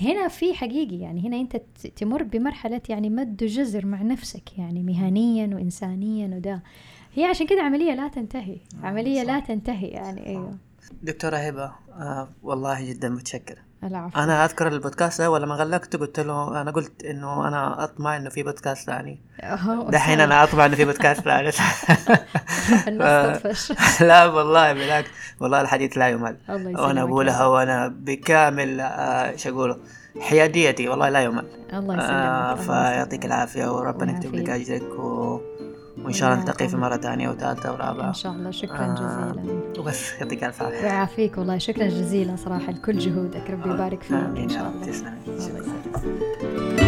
B: هنا في حقيقي يعني هنا أنت تمر بمرحلة يعني مد جزر مع نفسك يعني مهنيا وانسانيا وده. هي عشان كده عملية لا تنتهي. آه، عملية لا تنتهي يعني أيوه.
A: دكتورة هبة آه والله جدا متشكر
B: العفو.
A: أنا أذكر البودكاست ده ولما غلقته قلت له أنا قلت إنه أنا أطمع إنه في بودكاست ثاني. دحين أنا أطمع إنه في بودكاست ثالث. لا والله بالعكس. والله الحديث لا يمل. وأنا اقولها وأنا بكامل آه، إيش أقول حياديتي والله لا يمل.
B: الله يسلمك آه
A: فيعطيك العافية وربنا يكتب لك أجرك و... وإن شاء الله نلتقي في مرة ثانية وثالثة ورابعة.
B: إن شاء الله. شكرا آه جزيلا.
A: وبس يعطيك ألف عافية.
B: يعافيك والله. شكرا جزيلا صراحة لكل جهودك. ربي آه، يبارك فيك. آمين. إن شاء الله.
A: تسلمي